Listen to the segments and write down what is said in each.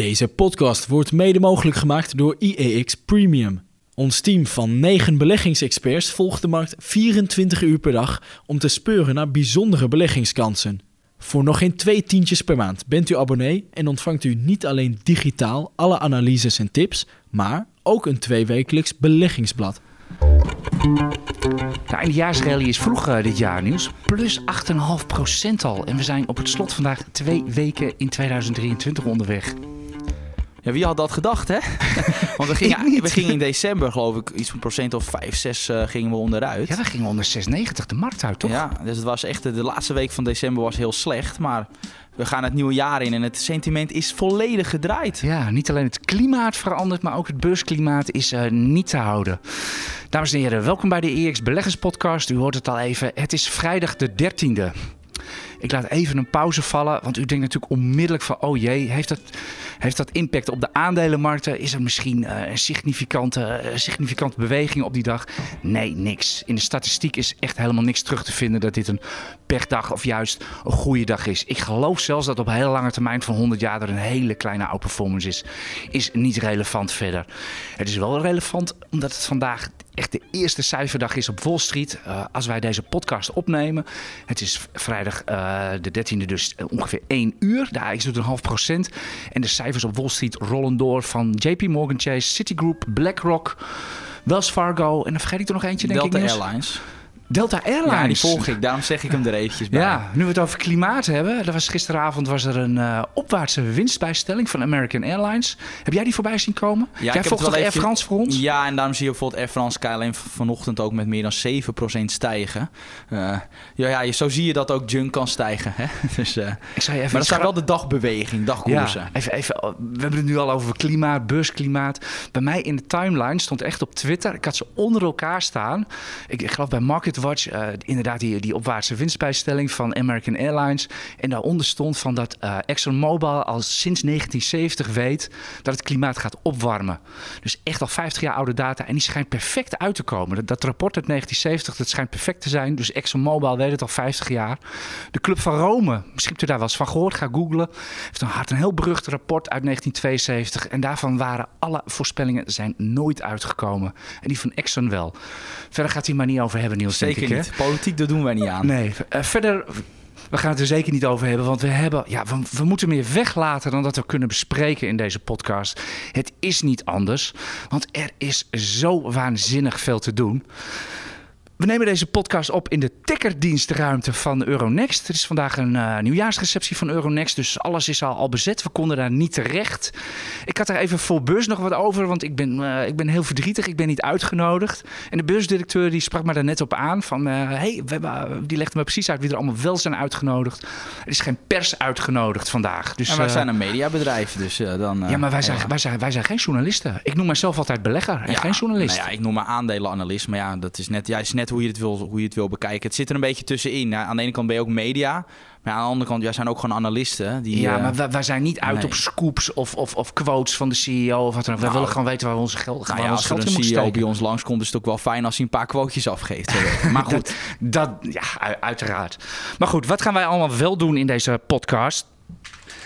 Deze podcast wordt mede mogelijk gemaakt door IEX Premium. Ons team van 9 beleggingsexperts volgt de markt 24 uur per dag om te speuren naar bijzondere beleggingskansen. Voor nog geen twee tientjes per maand bent u abonnee en ontvangt u niet alleen digitaal alle analyses en tips, maar ook een tweewekelijks beleggingsblad. Nou, eindejaarsrally is vroeg eh, dit jaar nieuws. Plus 8,5% al. En we zijn op het slot vandaag twee weken in 2023 onderweg. Ja, wie had dat gedacht, hè? Want we gingen, we gingen in december, geloof ik, iets van procent of 5, 6 eh, gingen we onderuit. Ja, we gingen onder 6,90 de markt uit, toch? Ja, dus het was echt, de, de laatste week van december was heel slecht. Maar we gaan het nieuwe jaar in en het sentiment is volledig gedraaid. Ja, niet alleen het klimaat verandert, maar ook het beursklimaat is eh, niet te houden. Dames en heren, welkom bij de EX Beleggers Podcast. U hoort het al even. Het is vrijdag de 13e. Ik laat even een pauze vallen, want u denkt natuurlijk onmiddellijk van... oh jee, heeft dat, heeft dat impact op de aandelenmarkten? Is er misschien eh, een significante, eh, significante beweging op die dag? Nee, niks. In de statistiek is echt helemaal niks terug te vinden... dat dit een pechdag of juist een goede dag is. Ik geloof zelfs dat op een hele lange termijn van 100 jaar... er een hele kleine outperformance is. Is niet relevant verder. Het is wel relevant omdat het vandaag echt de eerste cijferdag is op Wall Street. eh, als wij deze podcast opnemen. Het is vrijdag eh, de 13e, dus ongeveer 1 uur. De AX doet een half procent. En de cijfers op Wall Street rollen door van JP Morgan Chase, Citigroup, BlackRock, Wells Fargo. En dan vergeet ik er nog eentje, denk Delta ik. Niels. Airlines. Delta Airlines. Ja, die volg ik. Daarom zeg ik hem er eventjes bij. Ja, nu we het over klimaat hebben. Er was, gisteravond was er een eh, opwaartse winstbijstelling van American Airlines. Heb jij die voorbij zien komen? ik jij heb volgt het toch Air France voor ons? Ja, en daarom zie je bijvoorbeeld Air France KLM vanochtend ook met meer dan 7% stijgen. Eh, ja, ja, zo zie je dat ook junk kan stijgen. Hè? Dus, eh, Ik zou je even maar dat staat wel de dagbeweging, dagkoersen. Ja, even, even, oh, we hebben het nu al over klimaat, beursklimaat. Bij mij in de timeline stond echt op Twitter, ik had ze onder elkaar staan. Ik, ik geloof bij MarketWatch, eh, inderdaad die, die opwaartse winstbijstelling van American Airlines. En daaronder stond van dat eh ExxonMobil al sinds 1970 weet dat het klimaat gaat opwarmen. Dus echt al 50 jaar oude data en die schijnt perfect uit te komen. Dat, rapport uit 1970, dat schijnt perfect te zijn. Dus ExxonMobil weet het al 50 jaar. De Club van Rome, misschien hebt u daar wel eens van gehoord, ga googlen. Heeft een, had een heel berucht rapport uit 1972. En daarvan waren alle voorspellingen zijn nooit uitgekomen. En die van Exxon wel. Verder gaat hij maar niet over hebben, Niels. Zeker ik, niet. Politiek, dat doen wij niet aan. Nee, eh, verder. We gaan het er zeker niet over hebben, want we, hebben, ja, we, we moeten meer weglaten dan dat we kunnen bespreken in deze podcast. Het is niet anders, want er is zo waanzinnig veel te doen. We nemen deze podcast op in de tickerdienstruimte van Euronext. Het is vandaag een eh, nieuwjaarsreceptie van Euronext, dus alles is al, al bezet. We konden daar niet terecht. Ik had er even voor beurs nog wat over, want ik ben, eh, ik ben heel verdrietig. Ik ben niet uitgenodigd. En de beursdirecteur die sprak me daar net op aan van... eh, hey, we hebben, die legde me precies uit wie er allemaal wel zijn uitgenodigd. Er is geen pers uitgenodigd vandaag. Dus, En wij zijn een mediabedrijf, dus dan... ja, maar wij zijn, wij, zijn, wij zijn geen journalisten. Ik noem mezelf altijd belegger en Ja, geen journalist. Nou ja, ik noem maar aandelenanalist, maar ja, dat is net, juist net hoe je, het wil, hoe je het wil bekijken. Het zit er een beetje tussenin. Ja, aan de ene kant ben je ook media, maar aan de andere kant, jij zijn ook gewoon analisten. Die, Ja, eh, maar wij, wij zijn niet uit nee. op scoops of, of, of quotes van de CEO of wat dan ook. Wij Nou, willen gewoon weten waar we onze geld, nou waar ja, als er geld een CEO steken. bij ons langskomt, is het ook wel fijn als hij een paar quotejes afgeeft. maar goed, Dat, ja, uiteraard. Maar goed, wat gaan wij allemaal wel doen in deze podcast?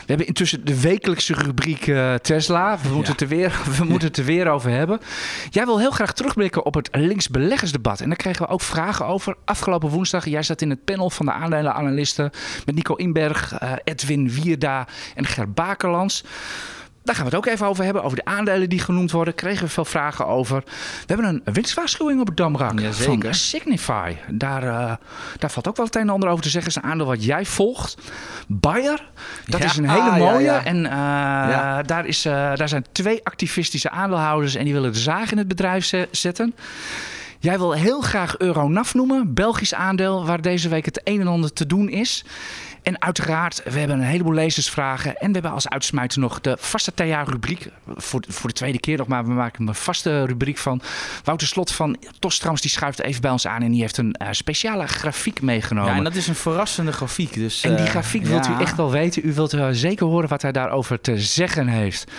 We hebben intussen de wekelijkse rubriek eh, Tesla. We moeten, Ja. het er weer, we moeten het er weer over hebben. Jij wil heel graag terugblikken op het linksbeleggersdebat. En daar kregen we ook vragen over. Afgelopen woensdag, jij zat in het panel van de aandelenanalisten... met Nico Inberg, eh, Edwin Wierda en Ger Bakerlands. Daar gaan we het ook even over hebben. Over de aandelen die genoemd worden. Kregen we veel vragen over. We hebben een winstwaarschuwing op het Damrak Jazeker. van Signify. Daar, eh, daar valt ook wel het een en ander over te zeggen. Is een aandeel wat jij volgt. Bayer, dat Ja, is een hele ah, ja, mooie. ja. En eh, daar, is, eh, daar zijn twee activistische aandeelhouders... en die willen de zaag in het bedrijf ze- zetten. Jij wil heel graag Euronaf noemen, Belgisch aandeel, waar deze week het een en ander te doen is. En uiteraard, we hebben een heleboel lezersvragen. En we hebben als uitsmijter nog de vaste TA-rubriek. Voor, voor de tweede keer nog, maar we maken een vaste rubriek van. Wouter Slot van Tos trouwens, die schuift even bij ons aan. En die heeft een eh, speciale grafiek meegenomen. ja, en dat is een verrassende grafiek. Dus, En die eh, grafiek wilt ja. u echt wel weten. U wilt eh, zeker horen wat hij daarover te zeggen heeft.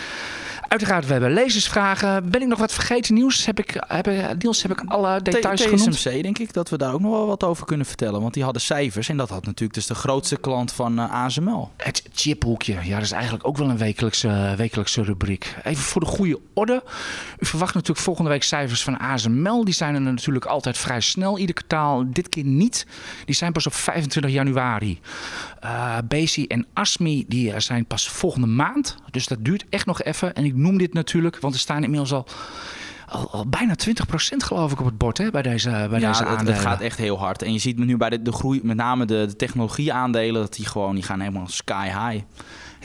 Uiteraard, we hebben lezersvragen. Ben ik nog wat vergeten nieuws? Heb ik, heb, Niels, heb ik alle details T- genoemd? TSMC denk ik dat we daar ook nog wel wat over kunnen vertellen. Want die hadden cijfers en dat had natuurlijk dus de grootste klant van eh, ASML. Het chiphoekje, ja, dat is eigenlijk ook wel een wekelijkse, wekelijkse rubriek. Even voor de goede orde. U verwacht natuurlijk volgende week cijfers van ASML. Die zijn er natuurlijk altijd vrij snel, ieder kwartaal. Dit keer niet. Die zijn pas op 25 januari. Uh, Bezi en Asmi die eh, zijn pas volgende maand. Dus dat duurt echt nog even. En ik noem dit natuurlijk, want er staan inmiddels al... Al, al, bijna 20% geloof ik op het bord hè, bij deze, bij ja, deze dat, aandelen. dat gaat echt heel hard. En je ziet nu bij de, de groei, met name de, de technologieaandelen, dat die gewoon die gaan helemaal sky high.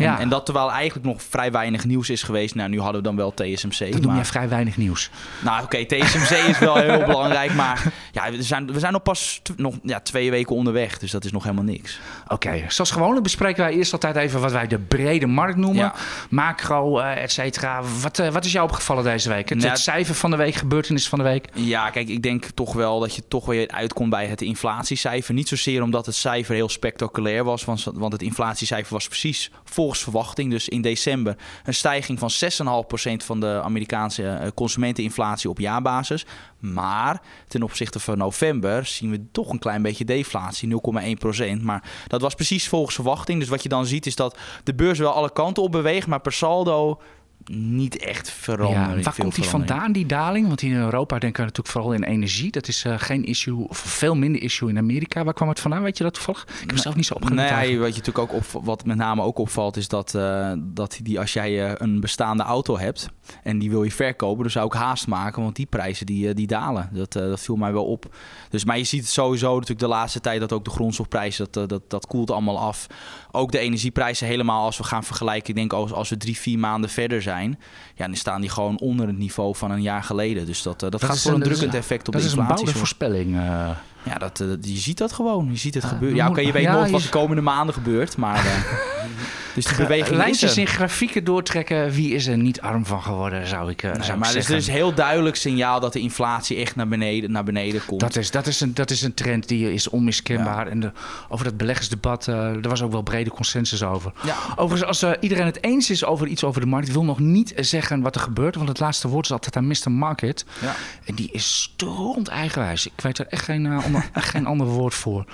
En, Ja. en dat terwijl eigenlijk nog vrij weinig nieuws is geweest. Nou, nu hadden we dan wel TSMC. Dat noem maar- jij vrij weinig nieuws. Nou, oké, TSMC is wel heel belangrijk. Maar ja, we zijn, we zijn nog pas nog, ja, twee weken onderweg. Dus dat is nog helemaal niks. Oké, zoals gewoonlijk bespreken wij eerst altijd even wat wij de brede markt noemen. Ja. Macro, eh et cetera. Wat, eh, wat is jou opgevallen deze week? Het, Nou, het cijfer van de week, gebeurtenis van de week. Ja, kijk, ik denk toch wel dat je toch weer uitkomt bij het inflatiecijfer. Niet zozeer omdat het cijfer heel spectaculair was, want, want het inflatiecijfer was precies volgens verwachting. Dus in december een stijging van 6,5% van de Amerikaanse eh, consumenteninflatie op jaarbasis. Maar ten opzichte van november zien we toch een klein beetje deflatie, 0,1%. Maar dat was precies volgens verwachting. Dus wat je dan ziet is dat de beurs wel alle kanten op beweegt, maar per saldo niet echt verandering. Ja, waar komt die vandaan, die daling? Want in Europa denken we natuurlijk vooral in energie. Dat is eh, geen issue, of veel minder issue in Amerika. Waar kwam het vandaan? Weet je dat toevallig? Ik heb er zelf niet zo opgelet. Nee, eigenlijk. wat je natuurlijk ook op, wat met name ook opvalt, is dat, eh, dat die, als jij eh, een bestaande auto hebt en die wil je verkopen, dan zou ik haast maken, want die prijzen die, die dalen. Dat, dat viel mij wel op. Dus, maar je ziet het sowieso natuurlijk de laatste tijd dat ook de grondstofprijzen, dat, dat, dat koelt allemaal af. Ook de energieprijzen helemaal als we gaan vergelijken. Ik denk als, als we drie, vier maanden verder zijn, ja, dan staan die gewoon onder het niveau van een jaar geleden. Dus dat, eh, dat, gaat is voor een dat is drukkend effect op Dat de is een inflatie. bouwde zorgen. voorspelling. eh. Ja, dat, eh, je ziet dat gewoon. Je ziet het Ah, gebeuren. Ja, oké, je weet nooit wat de komende maanden gebeurt, maar... eh, dus die beweging is Lijntjes in grafieken doortrekken. Wie is er niet arm van geworden, zou ik, eh, Nee, zou maar dus er zeggen. is heel duidelijk signaal dat de inflatie echt naar beneden, naar beneden komt. Dat is, dat, is een, dat is een trend die is onmiskenbaar. En de, over dat beleggersdebat, eh er was ook wel brede consensus over. Ja. Overigens, als iedereen het eens is over iets over de markt, wil nog niet zeggen wat er gebeurt. Want het laatste woord is altijd aan Mr. Market. Ja. En die is stront eigenwijs. Ik weet er echt geen, eh, ander, geen ander woord voor.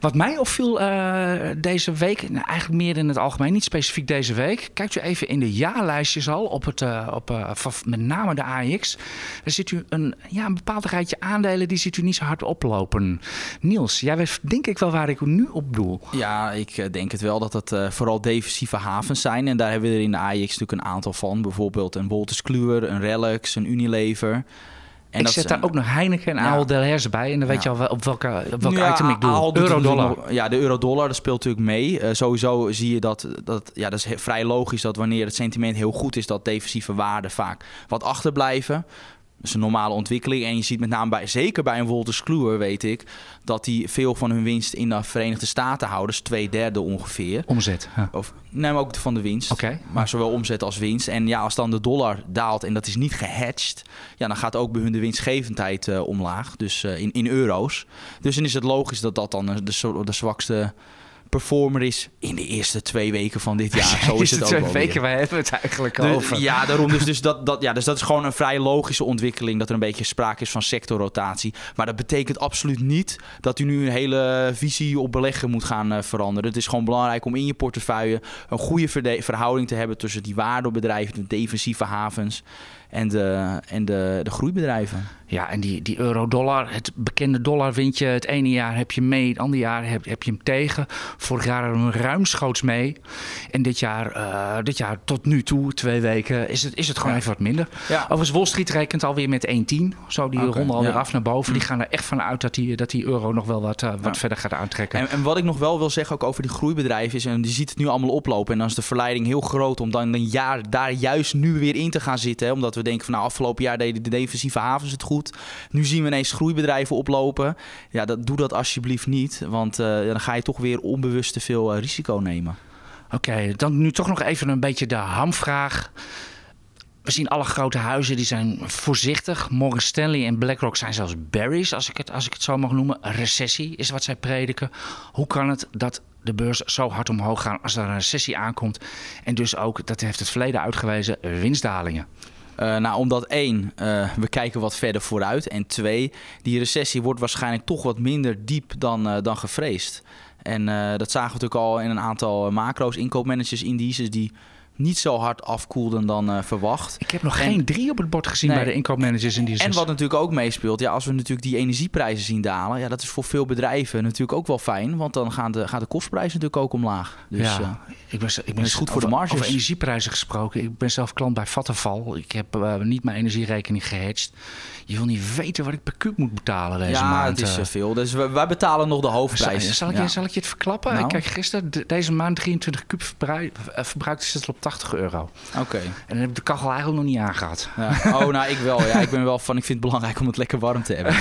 Wat mij opviel eh, deze week, nou, eigenlijk meer in het algemeen, niet specifiek deze week. Kijkt u even in de jaarlijstjes al, op het, eh, op, eh, met name de AX. Daar ziet u een, ja, een bepaald rijtje aandelen, die ziet u niet zo hard oplopen. Niels, jij weet denk ik wel waar ik nu op doel. Ja, ik denk het wel dat het vooral defensieve havens zijn. En daar hebben we er in de AX natuurlijk een aantal van. Bijvoorbeeld een Wolters Kluwer, een Relics, een Unilever. En ik zet daar ook nog Heineken en Ja. Ahold Delhaize bij. En dan weet Ja. je al op welke, op welk Ja, item ik doe. Euro-dollar. Ja, de euro-dollar, dat speelt natuurlijk mee. Eh, sowieso zie je dat, dat, ja, dat is vrij logisch dat wanneer het sentiment heel goed is, dat defensieve waarden vaak wat achterblijven. Is een normale ontwikkeling. En je ziet met name bij, zeker bij een Wolters Kluwer, weet ik, dat die veel van hun winst in de Verenigde Staten houden. Dus twee derde ongeveer. Omzet. Ja. Of, nee, maar ook van de winst. Oké. Maar zowel omzet als winst. En ja, als dan de dollar daalt en dat is niet gehatcht, ja, dan gaat ook bij hun de winstgevendheid eh, omlaag. Dus eh, in, in euro's. Dus dan is het logisch dat dat dan eh, de, de zwakste performer is in de eerste twee weken van dit jaar. Zo is het ook twee wel weken, weer. waar hebben we het eigenlijk De- over? ja, daarom. Dus, dus, dat, dat, ja, dus dat is gewoon een vrij logische ontwikkeling. Dat er een beetje sprake is van sectorrotatie. Maar dat betekent absoluut niet dat u nu een hele visie op beleggen moet gaan eh, veranderen. Het is gewoon belangrijk om in je portefeuille een goede verhouding te hebben tussen die waardebedrijven, de defensieve havens en de, en de, de groeibedrijven. Ja, en die, die euro-dollar, het bekende dollarwindje. Het ene jaar heb je mee, het andere jaar heb, heb je hem tegen. Vorig jaar hadden we hem ruimschoots mee. En dit jaar, eh, dit jaar tot nu toe, twee weken, is het, is het gewoon Ja. even wat minder. Ja. Overigens, Wall Street rekent alweer met 1,10. Zo, die ronden alweer ja. af naar boven. Die gaan er echt van uit dat die, dat die euro nog wel wat, eh, wat verder gaat aantrekken. En, en wat ik nog wel wil zeggen ook over die groeibedrijven is, en die ziet het nu allemaal oplopen. En dan is de verleiding heel groot om dan een jaar daar juist nu weer in te gaan zitten. Hè? Omdat we denken van nou, afgelopen jaar deden de defensieve havens het goed. Nu zien we ineens groeibedrijven oplopen. Ja, dat, doe dat alsjeblieft niet. Want eh, dan ga je toch weer onbewust te veel eh, risico nemen. Oké, dan nu toch nog even een beetje de hamvraag. We zien alle grote huizen die zijn voorzichtig. Morgan Stanley en BlackRock zijn zelfs berries, als ik het, als ik het zo mag noemen. Recessie is wat zij prediken. Hoe kan het dat de beurs zo hard omhoog gaan als er een recessie aankomt. En dus ook, dat heeft het verleden uitgewezen, winstdalingen. Uh, nou, omdat één, uh, we kijken wat verder vooruit. En twee, die recessie wordt waarschijnlijk toch wat minder diep dan, uh, dan gevreesd. En dat zagen we natuurlijk al in een aantal macro's, inkoopmanagers, indices die niet zo hard afkoelden dan uh, verwacht. Ik heb nog geen drie op het bord gezien bij de inkoopmanagers in die En wat natuurlijk ook meespeelt, ja, als we natuurlijk die energieprijzen zien dalen, ja, dat is voor veel bedrijven natuurlijk ook wel fijn, want dan gaan de, gaan de kostprijzen natuurlijk ook omlaag. Dus, ja, uh, ik ben, ik ben is goed voor de marges. Over energieprijzen gesproken, ik ben zelf klant bij Vattenval. Ik heb uh, niet mijn energierekening gehedged. Je wil niet weten wat ik per kuub moet betalen deze ja, maand. Ja, het is veel. Dus wij betalen nog de hoofdprijs. Zal, zal, ik, ja. zal ik je het verklappen? Nou. Ik kijk gisteren, deze maand 23 kuub verbruikt, verbruikt is het op 80 euro. Oké. Okay. En dan heb ik de kachel eigenlijk nog niet aangehad. Ja. Oh, nou, ik wel. Ja, ik ben wel van, ik vind het belangrijk om het lekker warm te hebben.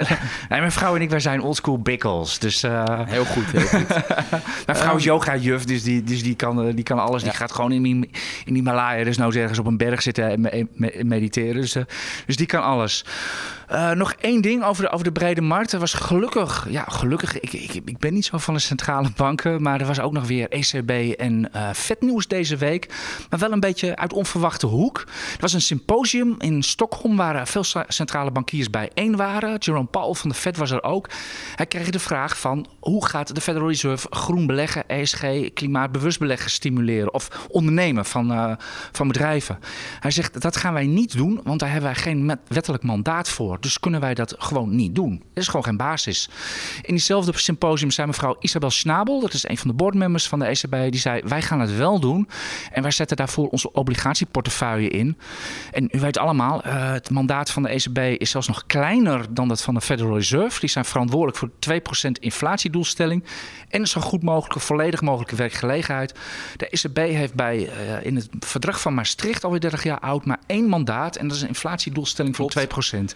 nee, mijn vrouw en ik, wij zijn oldschool bikkels. Dus, uh... Heel goed, heel goed. mijn vrouw is yoga-juf, dus, die, dus die, kan, die kan alles. Ja. Die gaat gewoon in die, in die Himalaya, dus nou ergens op een berg zitten en me, me, mediteren. Dus, uh, dus die kan alles. Uh, nog één ding over de, over de brede markt. Er was gelukkig, ja, gelukkig, ik, ik, ik ben niet zo van de centrale banken, maar er was ook nog weer ECB en uh, vetnieuws deze week. Maar wel een beetje uit onverwachte hoek. Er was een symposium in Stockholm waar veel centrale bankiers bijeen waren. Jerome Powell van de Fed was er ook. Hij kreeg de vraag van hoe gaat de Federal Reserve groen beleggen, ESG, klimaatbewust beleggen stimuleren of ondernemen van, van bedrijven. Hij zegt dat gaan wij niet doen, want daar hebben wij geen wettelijk mandaat voor. Dus kunnen wij dat gewoon niet doen. Er is gewoon geen basis. In diezelfde symposium zei mevrouw Isabel Schnabel, dat is een van de boardmembers van de ECB, die zei: Wij gaan het wel doen. En wij zetten daarvoor onze obligatieportefeuille in. En u weet allemaal, uh, het mandaat van de ECB is zelfs nog kleiner dan dat van de Federal Reserve. Die zijn verantwoordelijk voor 2% inflatiedoelstelling. En zo goed mogelijke, volledig mogelijke werkgelegenheid. De ECB heeft bij, uh, in het verdrag van Maastricht, alweer 30 jaar oud, maar één mandaat. En dat is een inflatiedoelstelling van 2%.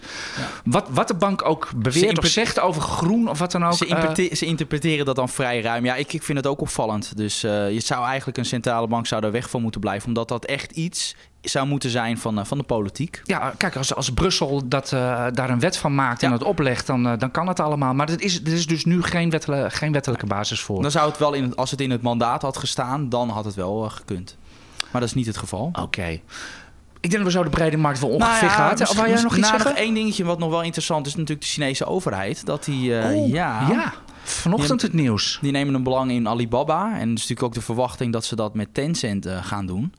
Wat, wat de bank ook beweert of zegt over groen of wat dan ook. Ze, uh, ze, interpreteren dat dan vrij ruim. Ja, ik, ik vind het ook opvallend. Dus uh, je zou eigenlijk een centrale bank zou er weg van moeten blijven. Omdat dat echt iets zou moeten zijn van, uh, van de politiek. Ja, kijk, als, als Brussel dat, uh, daar een wet van maakt ja. en het oplegt, dan, uh, dan kan het allemaal. Maar er is, er is dus nu geen, wettelijke, geen wettelijke basis voor. Dan zou het wel, in als het in het mandaat had gestaan, dan had het wel gekund. Maar dat is niet het geval. Oké. Okay. Ik denk dat we zo de brede markt wel ongeveer nou ja, gaat. Jij nog iets nou, zeggen? Nog één dingetje wat nog wel interessant is, natuurlijk de Chinese overheid. Dat die, uh, oh, ja, ja, vanochtend het nieuws. Die nemen een belang in Alibaba. En dus natuurlijk ook de verwachting dat ze dat met Tencent uh, gaan doen.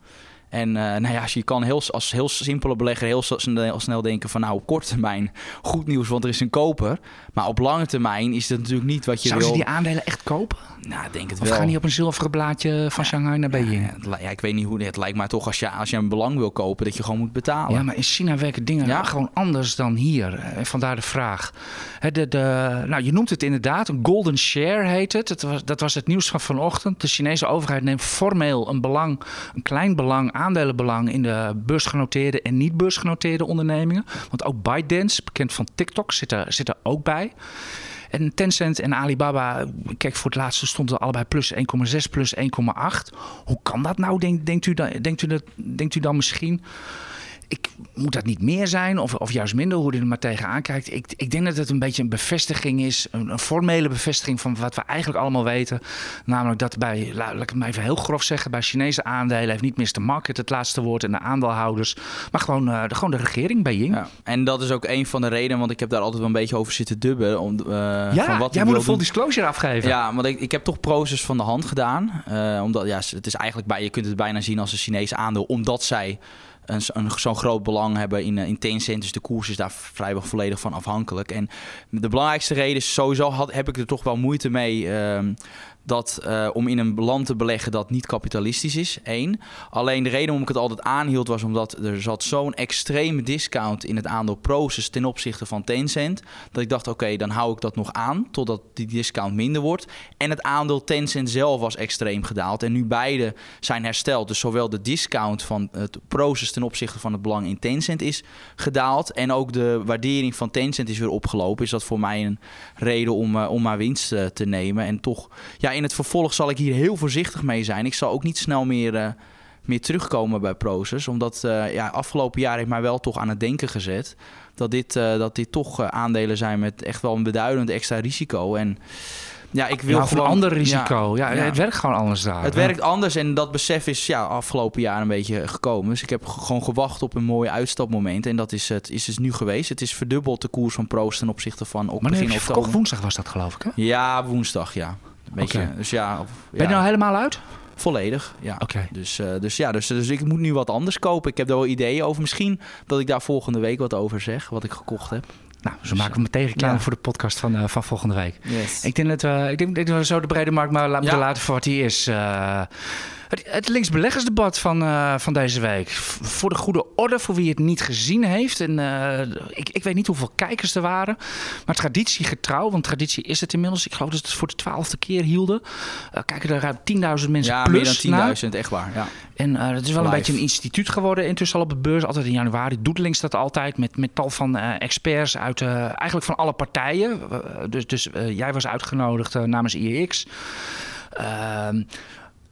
En uh, nou ja, je kan heel, als heel simpele belegger heel snel, snel denken van nou op korte termijn goed nieuws, want er is een koper. Maar op lange termijn is dat natuurlijk niet wat je Zou wil. Zou ze die aandelen echt kopen? Nou, ik denk het of wel. gaan die op een zilveren blaadje van ja, Shanghai naar Beijing? Ja, ja, ik weet niet hoe. Het lijkt mij toch als je, als je een belang wil kopen, dat je gewoon moet betalen. Ja, maar in China werken dingen ja. gewoon anders dan hier. En vandaar de vraag. De, de, nou, je noemt het inderdaad, een golden share heet het. het was, dat was het nieuws van vanochtend. De Chinese overheid neemt formeel een belang, een klein belang, aandelenbelang in de beursgenoteerde en niet beursgenoteerde ondernemingen. Want ook ByteDance, bekend van TikTok, zit er, zit er ook bij. En Tencent en Alibaba, kijk, voor het laatste stonden allebei plus 1,6, plus 1,8. Hoe kan dat nou, denkt, denkt, u, dan, denkt, u dat, denkt u dan misschien? Ik, moet dat niet meer zijn of, of juist minder, hoe je er maar tegenaan kijkt? Ik, ik denk dat het een beetje een bevestiging is, een, een, formele bevestiging van wat we eigenlijk allemaal weten. Namelijk dat bij, laat ik het maar even heel grof zeggen, bij Chinese aandelen heeft niet Mr. Market het laatste woord en de aandeelhouders, maar gewoon, uh, de, gewoon de regering bij Ying. Ja, en dat is ook een van de redenen, want ik heb daar altijd wel een beetje over zitten dubben. Om, uh, ja, van wat jij moet een full disclosure afgeven. Ja, want ik, ik heb toch proces van de hand gedaan. Uh, omdat ja, het is eigenlijk bij, je kunt het bijna zien als een Chinese aandeel, omdat zij een, een, zo'n groot belang hebben in, in Tencent. Dus de koers is daar vrijwel volledig van afhankelijk. En de belangrijkste reden is sowieso had, heb ik er toch wel moeite mee. Uh, dat uh, om in een land te beleggen dat niet kapitalistisch is. Eén. Alleen de reden waarom ik het altijd aanhield was omdat er zat zo'n extreme discount in het aandeel Proces ten opzichte van Tencent. Dat ik dacht, oké, dan hou ik dat nog aan totdat die discount minder wordt. En het aandeel Tencent zelf was extreem gedaald. En nu beide zijn hersteld. Dus zowel de discount van het Proces ten opzichte van het belang in Tencent is gedaald. En ook de waardering van Tencent is weer opgelopen. Is dat voor mij een reden om, uh, om maar winst uh, te nemen. En toch, ja, in het vervolg zal ik hier heel voorzichtig mee zijn. Ik zal ook niet snel meer, uh, meer terugkomen bij Proces. Omdat uh, ja, afgelopen jaar heeft mij wel toch aan het denken gezet. Dat dit, uh, dat dit toch aandelen zijn met echt wel een beduidend extra risico. En ja, ik wil of gewoon... een ander risico. Ja, ja. het werkt gewoon anders daar. Het werkt anders en dat besef is ja, afgelopen jaar een beetje gekomen. Dus ik heb gewoon gewacht op een mooi uitstapmoment. En dat is, het is dus nu geweest. Het is verdubbeld de koers van Proost ten opzichte van op Wanneer heb begin je oktober. Woensdag was dat geloof ik hè? Ja, woensdag, ja. Een beetje. Dus ja, of- Ben je nou helemaal uit? volledig. Ja. Oké. Dus, eh, dus ja, dus, dus ik moet nu wat anders kopen. Ik heb daar wel ideeën over. Misschien dat ik daar volgende week wat over zeg, wat ik gekocht heb. Nou, zo maken we meteen reclame Ja. voor de podcast van, eh, van volgende week. Yes. Ik denk dat we, ik denk, dat we zo de brede markt maar Ja. laten voor wat die is. Eh, het, het linksbeleggersdebat van, eh, van deze week. Voor de goede orde, voor wie het niet gezien heeft. En, eh, ik, ik weet niet hoeveel kijkers er waren. Maar traditiegetrouw, want traditie is het inmiddels. Ik geloof dat het voor de twaalfde keer hielden. Eh, kijken er ruim 10.000 mensen ja, plus meer dan 10.000, naar. echt waar. Ja. En het is wel een beetje een instituut geworden intussen al op de beurs. Altijd in januari doet links dat altijd met, met tal van experts uit eigenlijk van alle partijen. Dus dus jij was uitgenodigd namens IEX. Ehm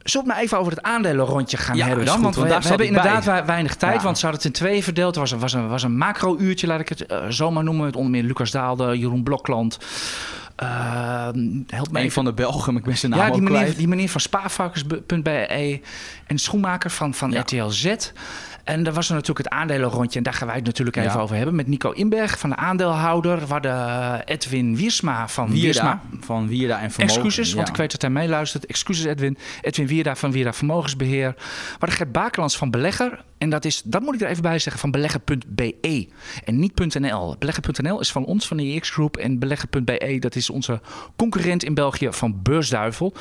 Zullen we het maar even over het aandelenrondje gaan Ja, hebben dan? goed, want we, want hebben bij. inderdaad wei- weinig tijd, Ja. want ze hadden het in twee verdeeld. Er was een, was een, was een macro-uurtje, laat ik het eh, zomaar noemen. Met onder meer Lucas Daalde, Jeroen Blokland. Ehm help me Een van de Belgen, maar ik ben zijn naam Ja, die meneer, kwijt. die meneer van spaarvarkens.be en schoenmaker van, van Ja. RTL Z. En daar was er natuurlijk het aandelenrondje. En daar gaan wij het natuurlijk even Ja. over hebben. Met Nico Inberg van de aandeelhouder. We hadden Edwin Wiersma van Wierda, van Wierda en Vermogen. Excuses, want ik weet dat hij meeluistert. Excuses Edwin. Edwin Wierda van Wierda Vermogensbeheer. We hadden Gert Bakelands van Belegger. En dat is, dat moet ik er even bij zeggen, van belegger.be. En niet .nl. Belegger.nl is van ons, van de EX Group. En belegger.be, dat is onze concurrent in België van Beursduivel.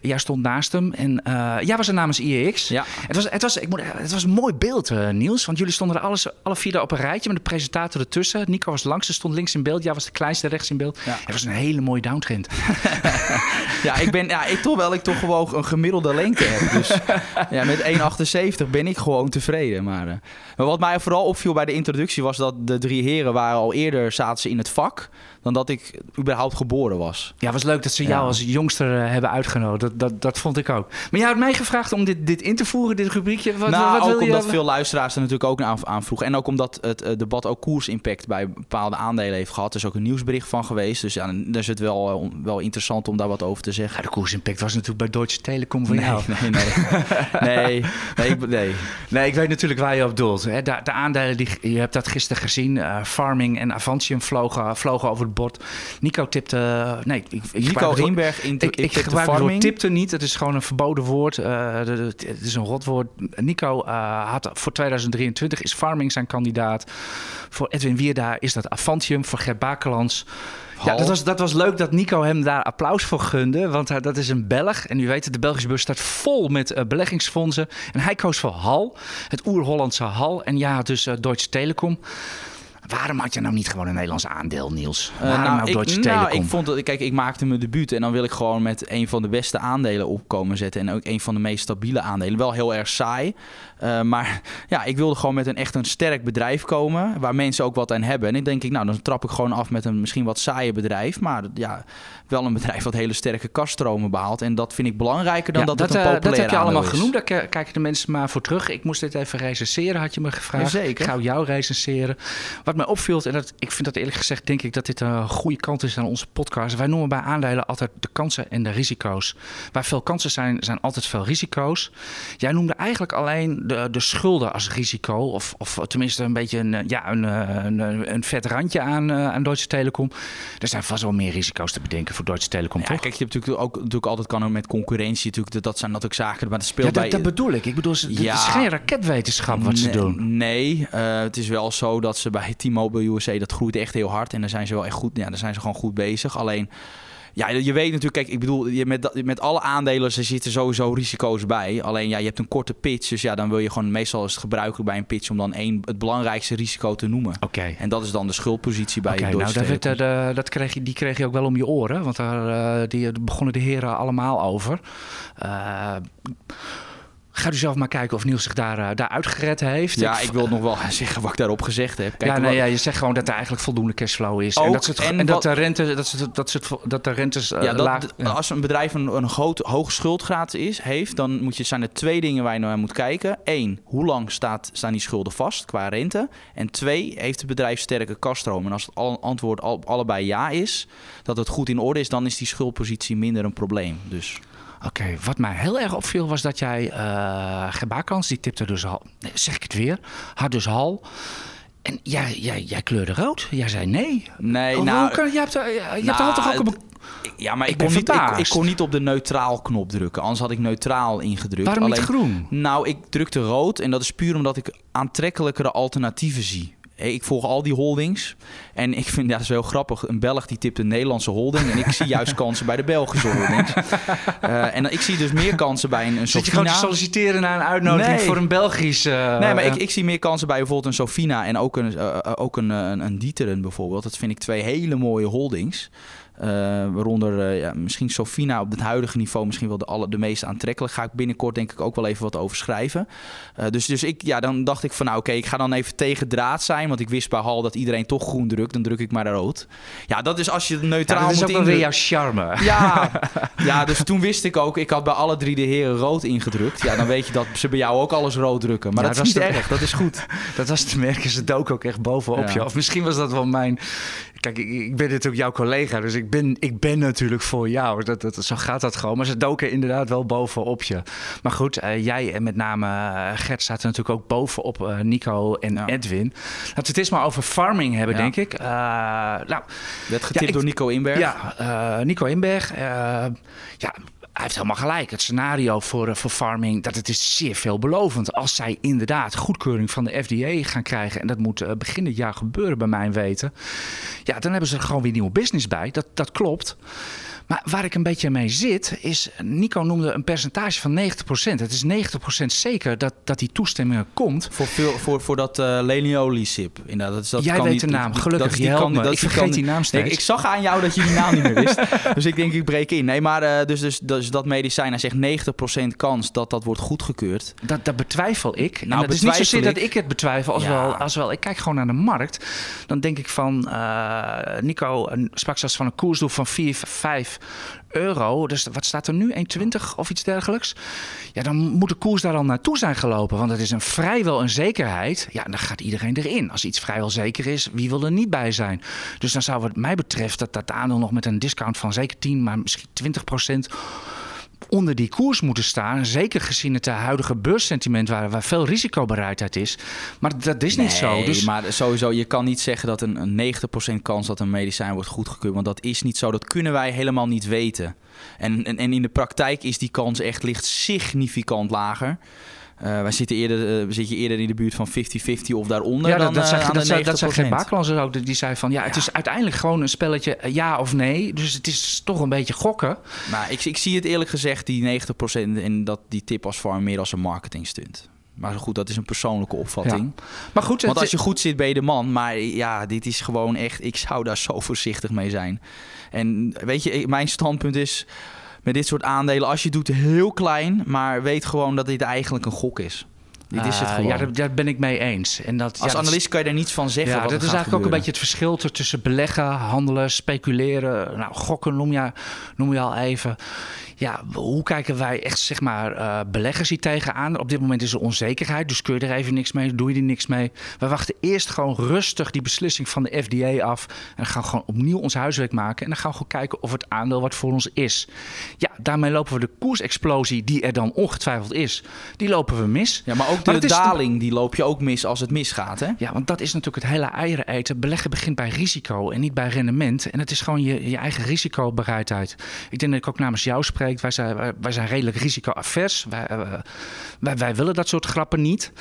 Jij stond naast hem. En eh jij was er namens IEX. Ja. Het was, het, was, ik moet, het was een mooi beeld, eh, Niels. Want jullie stonden er alles, alle vier op een rijtje met de presentator ertussen. Nico was langs, stond links in beeld. Jij was de kleinste rechts in beeld. Ja. Het was een hele mooie downtrend. Ja, ik ben ja, ik toch wel ik toch gewoon een gemiddelde lengte heb. Dus ja, met 1,78 ben ik gewoon tevreden. Maar, eh, maar wat mij vooral opviel bij de introductie was dat de drie heren waren al eerder zaten ze in het vak dan dat ik überhaupt geboren was. Ja, was leuk dat ze jou Ja. als jongster eh, hebben uitgenodigd. Dat, dat, dat vond ik ook. Maar jij had mij gevraagd om dit, dit in te voeren, dit rubriekje. Wat, nou, wat ook wil je? omdat veel luisteraars er natuurlijk ook aan, aan vroegen. En ook omdat het eh, debat ook koersimpact bij bepaalde aandelen heeft gehad. Er is ook een nieuwsbericht van geweest. Dus ja, dan is het wel, eh, wel interessant om daar wat over te zeggen. Ja, de koersimpact was natuurlijk bij Deutsche Telekom van Nee, jou. nee, nee. nee, nee, ik- nee. Nee, ik weet natuurlijk waar je op doelt. Hè. De, de aandelen, die, je hebt dat gisteren gezien. Farming en Avantium vlogen, vlogen over het bord. Nico tipte... eh, nee, ik, ik Nico Inberg in Ik, ik woord farming. tipte niet. Het is gewoon een verboden woord. Eh, het is een rotwoord. Nico eh, had voor 2023 is Farming zijn kandidaat. Voor Edwin Wierda is dat Avantium. Voor Gert Bakelands. Ja, dat was, dat was leuk dat Nico hem daar applaus voor gunde. Want hij- dat is een Belg. En u weet het, de Belgische beurs staat vol met eh, beleggingsfondsen. En hij koos voor Hal. Het oer-Hollandse Hal. En ja, dus eh, Deutsche Telekom. Waarom had je nou niet gewoon een Nederlands aandeel, Niels? Eh, Waarom nou, ik, Deutsche nou, Telekom? ik vond dat, kijk, ik maakte mijn debuut en dan wil ik gewoon met een van de beste aandelen opkomen zetten. En ook een van de meest stabiele aandelen. Wel heel erg saai. eh, maar ja, ik wilde gewoon met een echt een sterk bedrijf komen. Waar mensen ook wat aan hebben. En ik denk ik, nou, dan trap ik gewoon af met een misschien wat saaie bedrijf. Maar ja, wel een bedrijf wat hele sterke kaststromen behaalt. En dat vind ik belangrijker dan Ja, dat, het een eh, populair dat heb je allemaal is. genoemd. Daar kijken de mensen maar voor terug. Ik moest dit even recenseren, had je me gevraagd. Jazeker. Ik ga jou recenseren. Wat mij opviel, en dat, ik vind dat eerlijk gezegd, denk ik dat dit een goede kant is aan onze podcast. Wij noemen bij aandelen altijd de kansen en de risico's. Waar veel kansen zijn, zijn altijd veel risico's. Jij noemde eigenlijk alleen de, de schulden als risico. Of, of tenminste een beetje een, eh, ja, een, eh, een, een, een vet randje aan, eh, aan Deutsche Telekom. Er zijn vast wel meer risico's te bedenken voor Deutsche Telekom, Ja, toch? kijk, je hebt natuurlijk ook natuurlijk altijd kan ook met concurrentie natuurlijk. Dat, dat zijn natuurlijk zaken, maar dat speelt Ja, dat, bij. dat bedoel ik. Ik bedoel, het is Ja. geen raketwetenschap wat ze doen. Nee, eh, het is wel zo dat ze bij T-Mobile USA dat groeit echt heel hard en daar zijn ze wel echt goed. Ja, daar zijn ze gewoon goed bezig. Alleen, ja, je weet natuurlijk, kijk, ik bedoel, je met, met alle aandelen er zitten sowieso risico's bij. Alleen, ja, je hebt een korte pitch, dus ja, dan wil je gewoon meestal is het gebruikelijk bij een pitch om dan één het belangrijkste risico te noemen. Oké. En dat is dan de schuldpositie bij Oké, Deutsche nou, eh, de- dat kreeg je, die kreeg je ook wel om je oren. Want daar eh, die begonnen de heren allemaal over. Eh, Gaat u zelf maar kijken of Niels zich daar, uh, daar uitgered heeft. Ja, ik wil nog wel zeggen wat ik daarop gezegd heb. Kijk, ja, nee, ja, je zegt gewoon dat er eigenlijk voldoende cashflow is. Ook, en dat, het, en en dat de rente, dat, ze- dat, ze- dat de rentes uh, Ja, dat, laag... Als een bedrijf een, een groot, hoge schuldgraad is, heeft, dan moet je, zijn er twee dingen waar je naar moet kijken. Eén, hoe lang staat, staan die schulden vast qua rente? En twee, heeft het bedrijf sterke kaststroom? En als het al, antwoord al, allebei ja is, dat het goed in orde is, dan is die schuldpositie minder een probleem. Dus Oké, wat mij heel erg opviel was dat jij uh, Gebakans, die tipte dus al, nee, zeg ik het weer, had dus hal. En jij, jij, jij kleurde rood. Jij zei nee. nee, Hoe nou, kan, je hebt, uh, je hebt nou, al toch ook een... ja, maar Ik kon niet, ik, ik kon niet op de neutraal knop drukken. Anders had ik neutraal ingedrukt. Waarom niet Alleen- groen? Nou, ik drukte rood en dat is puur omdat ik aantrekkelijkere alternatieven zie. Ik volg al die holdings en ik vind dat is heel grappig. Een Belg die tipt een Nederlandse holding en ik zie juist kansen bij de Belgische holdings. Eh, en ik zie dus meer kansen bij een, een Zit je gewoon te Sofina. solliciteren naar een uitnodiging Nee. voor een Belgisch... uh, Nee, maar ik, ik zie meer kansen bij bijvoorbeeld een Sofina en ook een, eh, ook een, een, een Dieteren bijvoorbeeld. Dat vind ik twee hele mooie holdings. Eh, waaronder eh, ja, misschien Sofina op het huidige niveau misschien wel de, alle, de meest aantrekkelijk. Ga ik binnenkort denk ik ook wel even wat over schrijven. Eh, dus dus ik, ja, dan dacht ik van nou oké, ik ga dan even tegen draad zijn. Want ik wist bij Hal dat iedereen toch groen drukt. Dan druk ik maar rood. Ja, dat is als je het ja, neutraal dat is moet ook weer jouw charme. Ja, ja, dus toen wist ik ook, ik had bij alle drie de heren rood ingedrukt. Ja, dan weet je dat ze bij jou ook alles rood drukken. Maar Ja, dat dat is niet erg, dat is goed. Dat was te merken, ze dook ook echt bovenop Ja. je. Of misschien was dat wel mijn... Kijk, ik, ik ben natuurlijk jouw collega, dus ik ben, ik ben natuurlijk voor jou. Dat, dat, zo gaat dat gewoon. Maar ze doken inderdaad wel bovenop je. Maar goed, eh, jij en met name eh, Gert zaten natuurlijk ook bovenop eh, Nico en Ja. Edwin. Laten we het eens maar over farming hebben, Ja. denk ik. Eh, nou, Werd getipt Ja, ik- door Nico Inberg. ja, Nico Inberg. ja, hij heeft helemaal gelijk. Het scenario voor, eh, voor farming, dat het is zeer veelbelovend. Als zij inderdaad goedkeuring van de FDA gaan krijgen... en dat moet eh, begin dit jaar gebeuren bij mijn weten... ja, dan hebben ze er gewoon weer nieuwe business bij. Dat, dat klopt. Maar waar ik een beetje mee zit, is... Nico noemde een percentage van 90%. Het is 90% zeker dat, dat die toestemming komt. Voor, veel, voor, voor dat uh, Lenioli-sip. Inderdaad, dat dat Jij kan weet niet, de naam. Gelukkig, dat, me. dat Ik die vergeet kan- die naam steeds. ik zag aan jou dat je die naam niet meer wist. dus ik denk, ik breek in. Nee, maar uh, dus, dus, dus dat medicijn, hij zegt 90% kans dat dat wordt goedgekeurd. Dat, dat betwijfel ik. En Nou, dat is niet zozeer ik. dat ik het betwijfel, als, Ja. wel, als wel. Ik kijk gewoon naar de markt. Dan denk ik van, uh, Nico sprak zelfs van een koersdoel van 4, 5 euro. Dus wat staat er nu? 1,20 of iets dergelijks? Ja, dan moet de koers daar al naartoe zijn gelopen. Want het is een vrijwel een zekerheid. Ja, dan gaat iedereen erin. Als iets vrijwel zeker is, wie wil er niet bij zijn? Dus dan zou wat mij betreft dat, dat aandeel nog met een discount van zeker 10, maar misschien 20 procent onder die koers moeten staan. Zeker gezien het huidige beurssentiment waar, waar veel risicobereidheid is. Maar dat is niet zo. Dus maar sowieso, je kan niet zeggen dat een, een 90% kans dat een medicijn wordt goedgekeurd. Want dat is niet zo. Dat kunnen wij helemaal niet weten. En, en, en in de praktijk is die kans echt ligt significant lager. Uh, wij zitten eerder, uh, zit je eerder in de buurt van 50-50 of daaronder ja, dan dat, dat, zei, aan dat, zei, 90%. dat zei Gert Bakelands ook. Die zei van, ja, het Ja. is uiteindelijk gewoon een spelletje eh, ja of nee. Dus het is toch een beetje gokken. Maar ik, ik zie het eerlijk gezegd, die 90% en dat die tip als farm meer als een marketing stunt. Maar goed, dat is een persoonlijke opvatting. Ja. Maar goed, Want als je goed zit, ben je de man. Maar ja, dit is gewoon echt... Ik zou daar zo voorzichtig mee zijn. En weet je, mijn standpunt is... Met dit soort aandelen, als je het doet heel klein... maar weet gewoon dat dit eigenlijk een gok is. Dit is het gewoon. Ja, daar, daar ben ik mee eens. En dat, Als ja, analist kan je daar niets van zeggen Ja, dat is eigenlijk ook een beetje het verschil tussen beleggen, handelen, speculeren. Nou, gokken noem je, noem je al even. Ja, hoe kijken wij echt, zeg maar, eh, beleggers hier tegenaan? Op dit moment is er onzekerheid, dus kun je er even niks mee, doe je er niks mee. We wachten eerst gewoon rustig die beslissing van de FDA af. En gaan gewoon opnieuw ons huiswerk maken. En dan gaan we gewoon kijken of het aandeel wat voor ons is. Ja, daarmee lopen we de koersexplosie, die er dan ongetwijfeld is, die lopen we mis. Ja, maar ook De daling, die loop je ook mis als het misgaat, hè? Ja, want dat is natuurlijk het hele eieren eten. Beleggen begint bij risico en niet bij rendement. En het is gewoon je, je eigen risicobereidheid. Ik denk dat ik ook namens jou spreek. Wij zijn, wij, zijn redelijk risicoavers. Wij, eh, wij, wij willen dat soort grappen niet.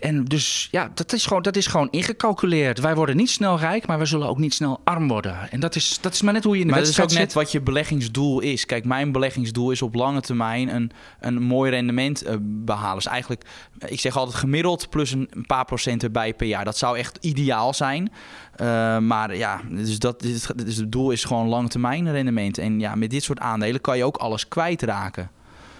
En dus ja, dat is, gewoon, dat is gewoon ingecalculeerd. Wij worden niet snel rijk, maar we zullen ook niet snel arm worden. En dat is, dat is maar net hoe je in de Maar dat is wedstrijd ook net zit. wat je beleggingsdoel is. Kijk, mijn beleggingsdoel is op lange termijn een, een mooi rendement eh, behalen. Dus eigenlijk, ik zeg altijd gemiddeld plus een, een paar procent erbij per jaar. Dat zou echt ideaal zijn. Eh, maar ja, dus dat, dus het doel is gewoon lange termijn rendement. En ja, met dit soort aandelen kan je ook alles kwijtraken.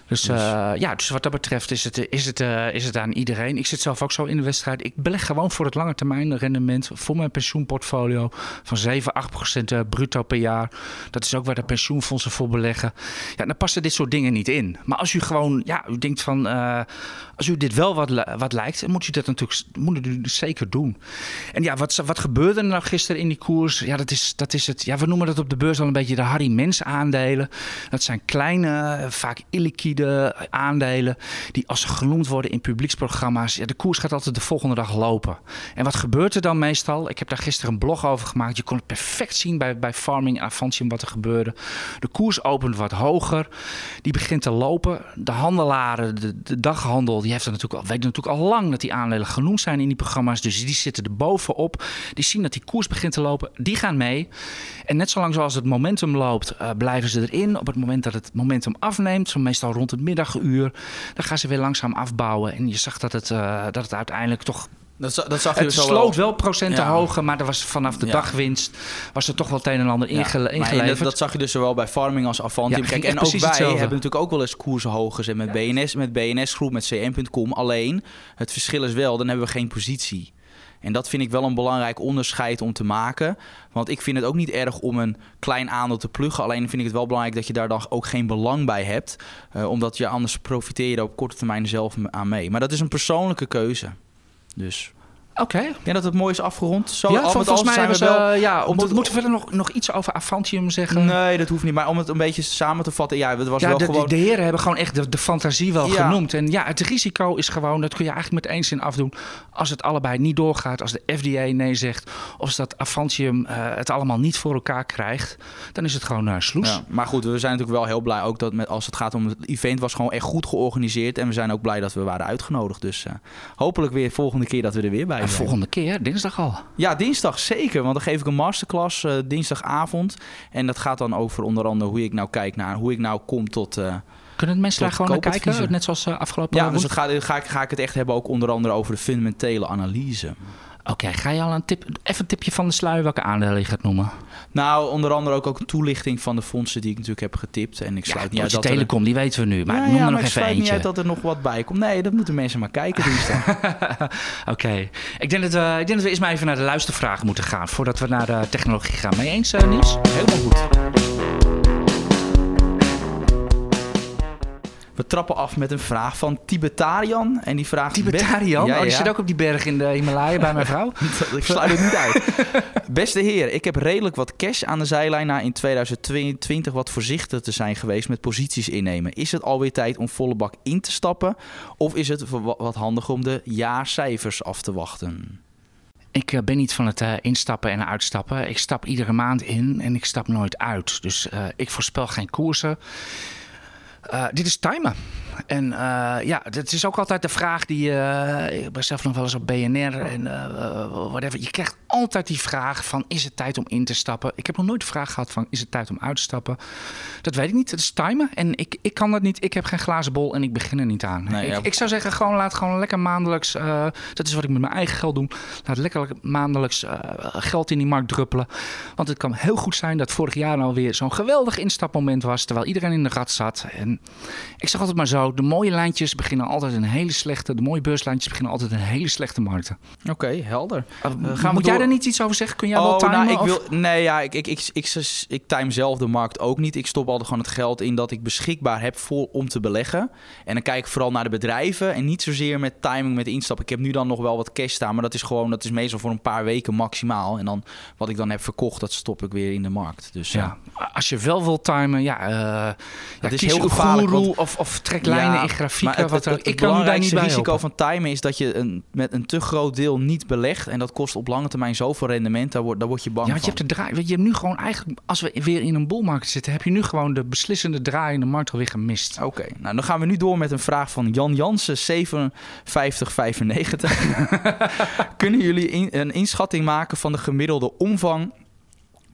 Dus, Dus- eh, ja, dus wat dat betreft is het, is, het, eh, is het aan iedereen. Ik zit zelf ook zo in de wedstrijd. Ik beleg gewoon voor het lange termijn rendement voor mijn pensioenportfolio van 7, 8 procent eh, bruto per jaar. Dat is ook waar de pensioenfondsen voor beleggen. Ja, dan passen dit soort dingen niet in. Maar als u gewoon, ja, u denkt van, als u dit wel wat, wat lijkt, moet u dat natuurlijk moet u dus zeker doen. En ja, wat, wat gebeurde er nou gisteren in die koers? Ja, dat is, dat is het. Ja, we noemen dat op de beurs al een beetje de Harry Mens aandelen. Dat zijn kleine, vaak illiquide aandelen die als ze genoemd worden in publieksprogramma's, ja, de koers gaat altijd de volgende dag lopen. En wat gebeurt er dan meestal? Ik heb daar gisteren een blog over gemaakt. Je kon het perfect zien bij, bij Farming en Avantium wat er gebeurde. De koers opent wat hoger. Die begint te lopen. De handelaren, de, de daghandel, die heeft er natuurlijk al, weet natuurlijk al lang dat die aandelen genoemd zijn in die programma's. Dus die zitten er bovenop. Die zien dat die koers begint te lopen. Die gaan mee. En net zolang zoals het momentum loopt, eh, blijven ze erin. Op het moment dat het momentum afneemt, zo meestal rond het middaguur, dan gaan ze weer langzaam afbouwen. En je zag dat het, eh, dat het uiteindelijk toch Dat, za- dat zag je het zo sloot wel procenten Ja. hoger, maar er was vanaf de Ja. dagwinst was er toch wel het een en ander Ja, ingele- maar en ingeleverd. dat, dat zag je dus zowel bij Farming als Avantium. Ja, Kijk, en ook wij hetzelfde. hebben natuurlijk ook wel eens koersen hoog gezet met BNS, met BNS Groep, met CM.com. Alleen, het verschil is wel, dan hebben we geen positie. En dat vind ik wel een belangrijk onderscheid om te maken. Want ik vind het ook niet erg om een klein aandeel te pluggen. Alleen vind ik het wel belangrijk dat je daar dan ook geen belang bij hebt. Eh, omdat je anders profiteer je er op korte termijn zelf aan mee. Maar dat is een persoonlijke keuze. Dus Oké. ik denk dat het mooi is afgerond. Zo, Ja, al al volgens mij zijn we wel... ja, om te- moeten we verder nog, nog iets over Avantium zeggen? Nee, dat hoeft niet. Maar om het een beetje samen te vatten. Ja, het was ja, wel de, gewoon... de heren hebben gewoon echt de, de fantasie wel Ja. genoemd. En ja, het risico is gewoon, dat kun je eigenlijk met één zin afdoen. Als het allebei niet doorgaat, als de FDA nee zegt... of dat Avantium eh, het allemaal niet voor elkaar krijgt... dan is het gewoon naar sloes. Ja, maar goed, we zijn natuurlijk wel heel blij ook dat met, als het gaat om het event was gewoon echt goed georganiseerd. En we zijn ook blij dat we waren uitgenodigd. Dus eh, hopelijk weer volgende keer dat we er weer bij Volgende keer, dinsdag al. Ja, dinsdag zeker. Want dan geef ik een masterclass eh, dinsdagavond. En dat gaat dan over onder andere hoe ik nou kijk naar hoe ik nou kom tot... eh, Kunnen mensen daar gewoon naar kijken? Net zoals eh, afgelopen ja, dus ga, ik, ga ik het echt hebben ook onder andere over de fundamentele analyse. Oké, ga je al een tip, even een tipje van de sluier welke aandelen je gaat noemen? Nou, onder andere ook, ook een toelichting van de fondsen die ik natuurlijk heb getipt. En ik Ja, sluit niet uit dat er- Telecom, die weten we nu. Maar ja, noem ja, er nog maar ik even sluit niet uit dat er nog wat bij komt. Nee, dat moeten mensen maar kijken dinsdag. Oké, ik, denk dat we- ik denk dat we eerst maar even naar de luistervragen moeten gaan... voordat we naar de technologie gaan. Mee eens, eh, Niels? Helemaal goed. We trappen af met een vraag van Tibetarian. En die vraagt... Tibetarian? Ja, Oh, die ja. zit ook op die berg in de Himalaya bij mijn vrouw. ik sluit het niet uit. Beste heer, ik heb redelijk wat cash aan de zijlijn na in 2022 wat voorzichtig te zijn geweest met posities innemen. Is het alweer tijd om volle bak in te stappen? Of is het wa- wat handiger om de jaarcijfers af te wachten? Ik eh, ben niet van het eh, instappen en uitstappen. Ik stap iedere maand in en ik stap nooit uit. Dus eh, ik voorspel geen koersen. Eh, dit is timen. En eh, ja, het is ook altijd de vraag die... eh, ik ben zelf nog wel eens op BNR en eh, whatever. Je krijgt altijd die vraag van... is het tijd om in te stappen? Ik heb nog nooit de vraag gehad van... is het tijd om uit te stappen? Dat weet ik niet. Het is timen. En ik, ik kan dat niet. Ik heb geen glazen bol en ik begin er niet aan. Nee, ik, ja. ik zou zeggen, gewoon laat gewoon lekker maandelijks... dat is wat ik met mijn eigen geld doe. Laat lekker maandelijks geld in die markt druppelen. Want het kan heel goed zijn dat vorig jaar nou weer zo'n geweldig instapmoment was... terwijl iedereen in de gat zat. En ik zeg altijd maar zo, de mooie lijntjes beginnen altijd een hele slechte... de mooie beurslijntjes beginnen altijd een hele slechte markten. Oké, helder. Uh, gaan we moet jij daar niet iets over zeggen? Kun jij wel Oh, timen? nou, ik of- wil, nee, ja, ik, ik, ik, ik, time zelf de markt ook niet. Ik stop altijd gewoon het geld in dat ik beschikbaar heb voor, om te beleggen. En dan kijk ik vooral naar de bedrijven en niet zozeer met timing, met instap. Ik heb nu dan nog wel wat cash staan, maar dat is gewoon, dat is meestal voor een paar weken maximaal. En dan wat ik dan heb verkocht, dat stop ik weer in de markt. Dus ja. Ja, als je wel wil timen, ja, ja Dat is heel gevaarlijk, want- of, of trek lijnen in grafieken. Maar het, wat er- het, ik kan u daar niet belangrijkste bij risico helpen. van timen is dat je een, met een te groot deel niet belegt. En dat kost op lange termijn zoveel rendement, daar word, daar word je bang Ja, want je hebt de draai. je hebt nu gewoon eigenlijk, als we weer in een bullmarkt zitten, heb je nu gewoon de beslissende draai in de markt alweer gemist. Oké, nou dan gaan we nu door met een vraag van Jan Jansen, 5795. Kunnen jullie in- een inschatting maken van de gemiddelde omvang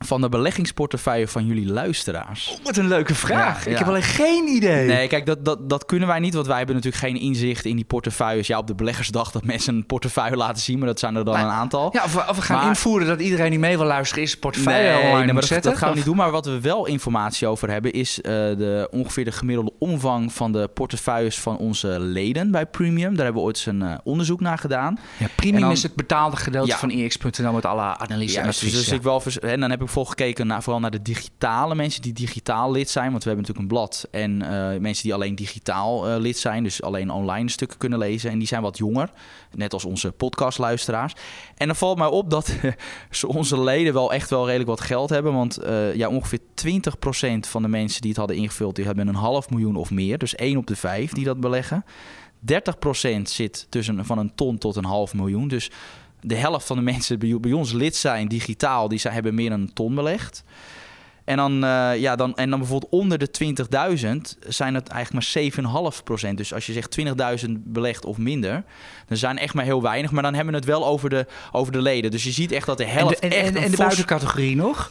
van de beleggingsportefeuille van jullie luisteraars? Wat een leuke vraag. Ja, Ik ja. heb alleen geen idee. Nee, kijk, dat, dat, dat kunnen wij niet, want wij hebben natuurlijk geen inzicht in die portefeuilles. Ja, op de beleggersdag dat mensen een portefeuille laten zien, maar dat zijn er dan Maar- een aantal. Ja, of, we- of we gaan Maar- invoeren dat iedereen die mee wil luisteren is portefeuille Nee, online nee, maar dat, zetten. dat gaan we Of- niet doen. Maar wat we wel informatie over hebben, is eh, de, ongeveer de gemiddelde omvang van de portefeuilles van onze leden bij Premium. Daar hebben we ooit eens een eh, onderzoek naar gedaan. Ja, premium dan- is het betaalde gedeelte Ja. van EX.nl met alle analyses en Ja, dus, dus ik wel en dan heb ik vooral gekeken naar, vooral naar de digitale mensen die digitaal lid zijn. Want we hebben natuurlijk een blad. En eh, mensen die alleen digitaal eh, lid zijn. Dus alleen online stukken kunnen lezen. En die zijn wat jonger. Net als onze podcastluisteraars. En dan valt mij op dat ze- onze leden wel echt wel redelijk wat geld hebben. Want eh, ja, ongeveer 20% van de mensen die het hadden ingevuld, die hebben een half miljoen of meer. Dus 1 op de 5 die dat beleggen. 30% zit tussen van een ton tot een half miljoen. Dus de helft van de mensen die bij, ons lid zijn, digitaal, die zijn, hebben meer dan een ton belegd. En dan, eh, ja, dan, en dan bijvoorbeeld onder de 20.000 zijn het eigenlijk maar 7,5%. Dus als je zegt 20.000 belegd of minder, dan zijn echt maar heel weinig. Maar dan hebben we het wel over de, over de leden. Dus je ziet echt dat de en helft de, en, echt en, en de fors- buitencategorie nog?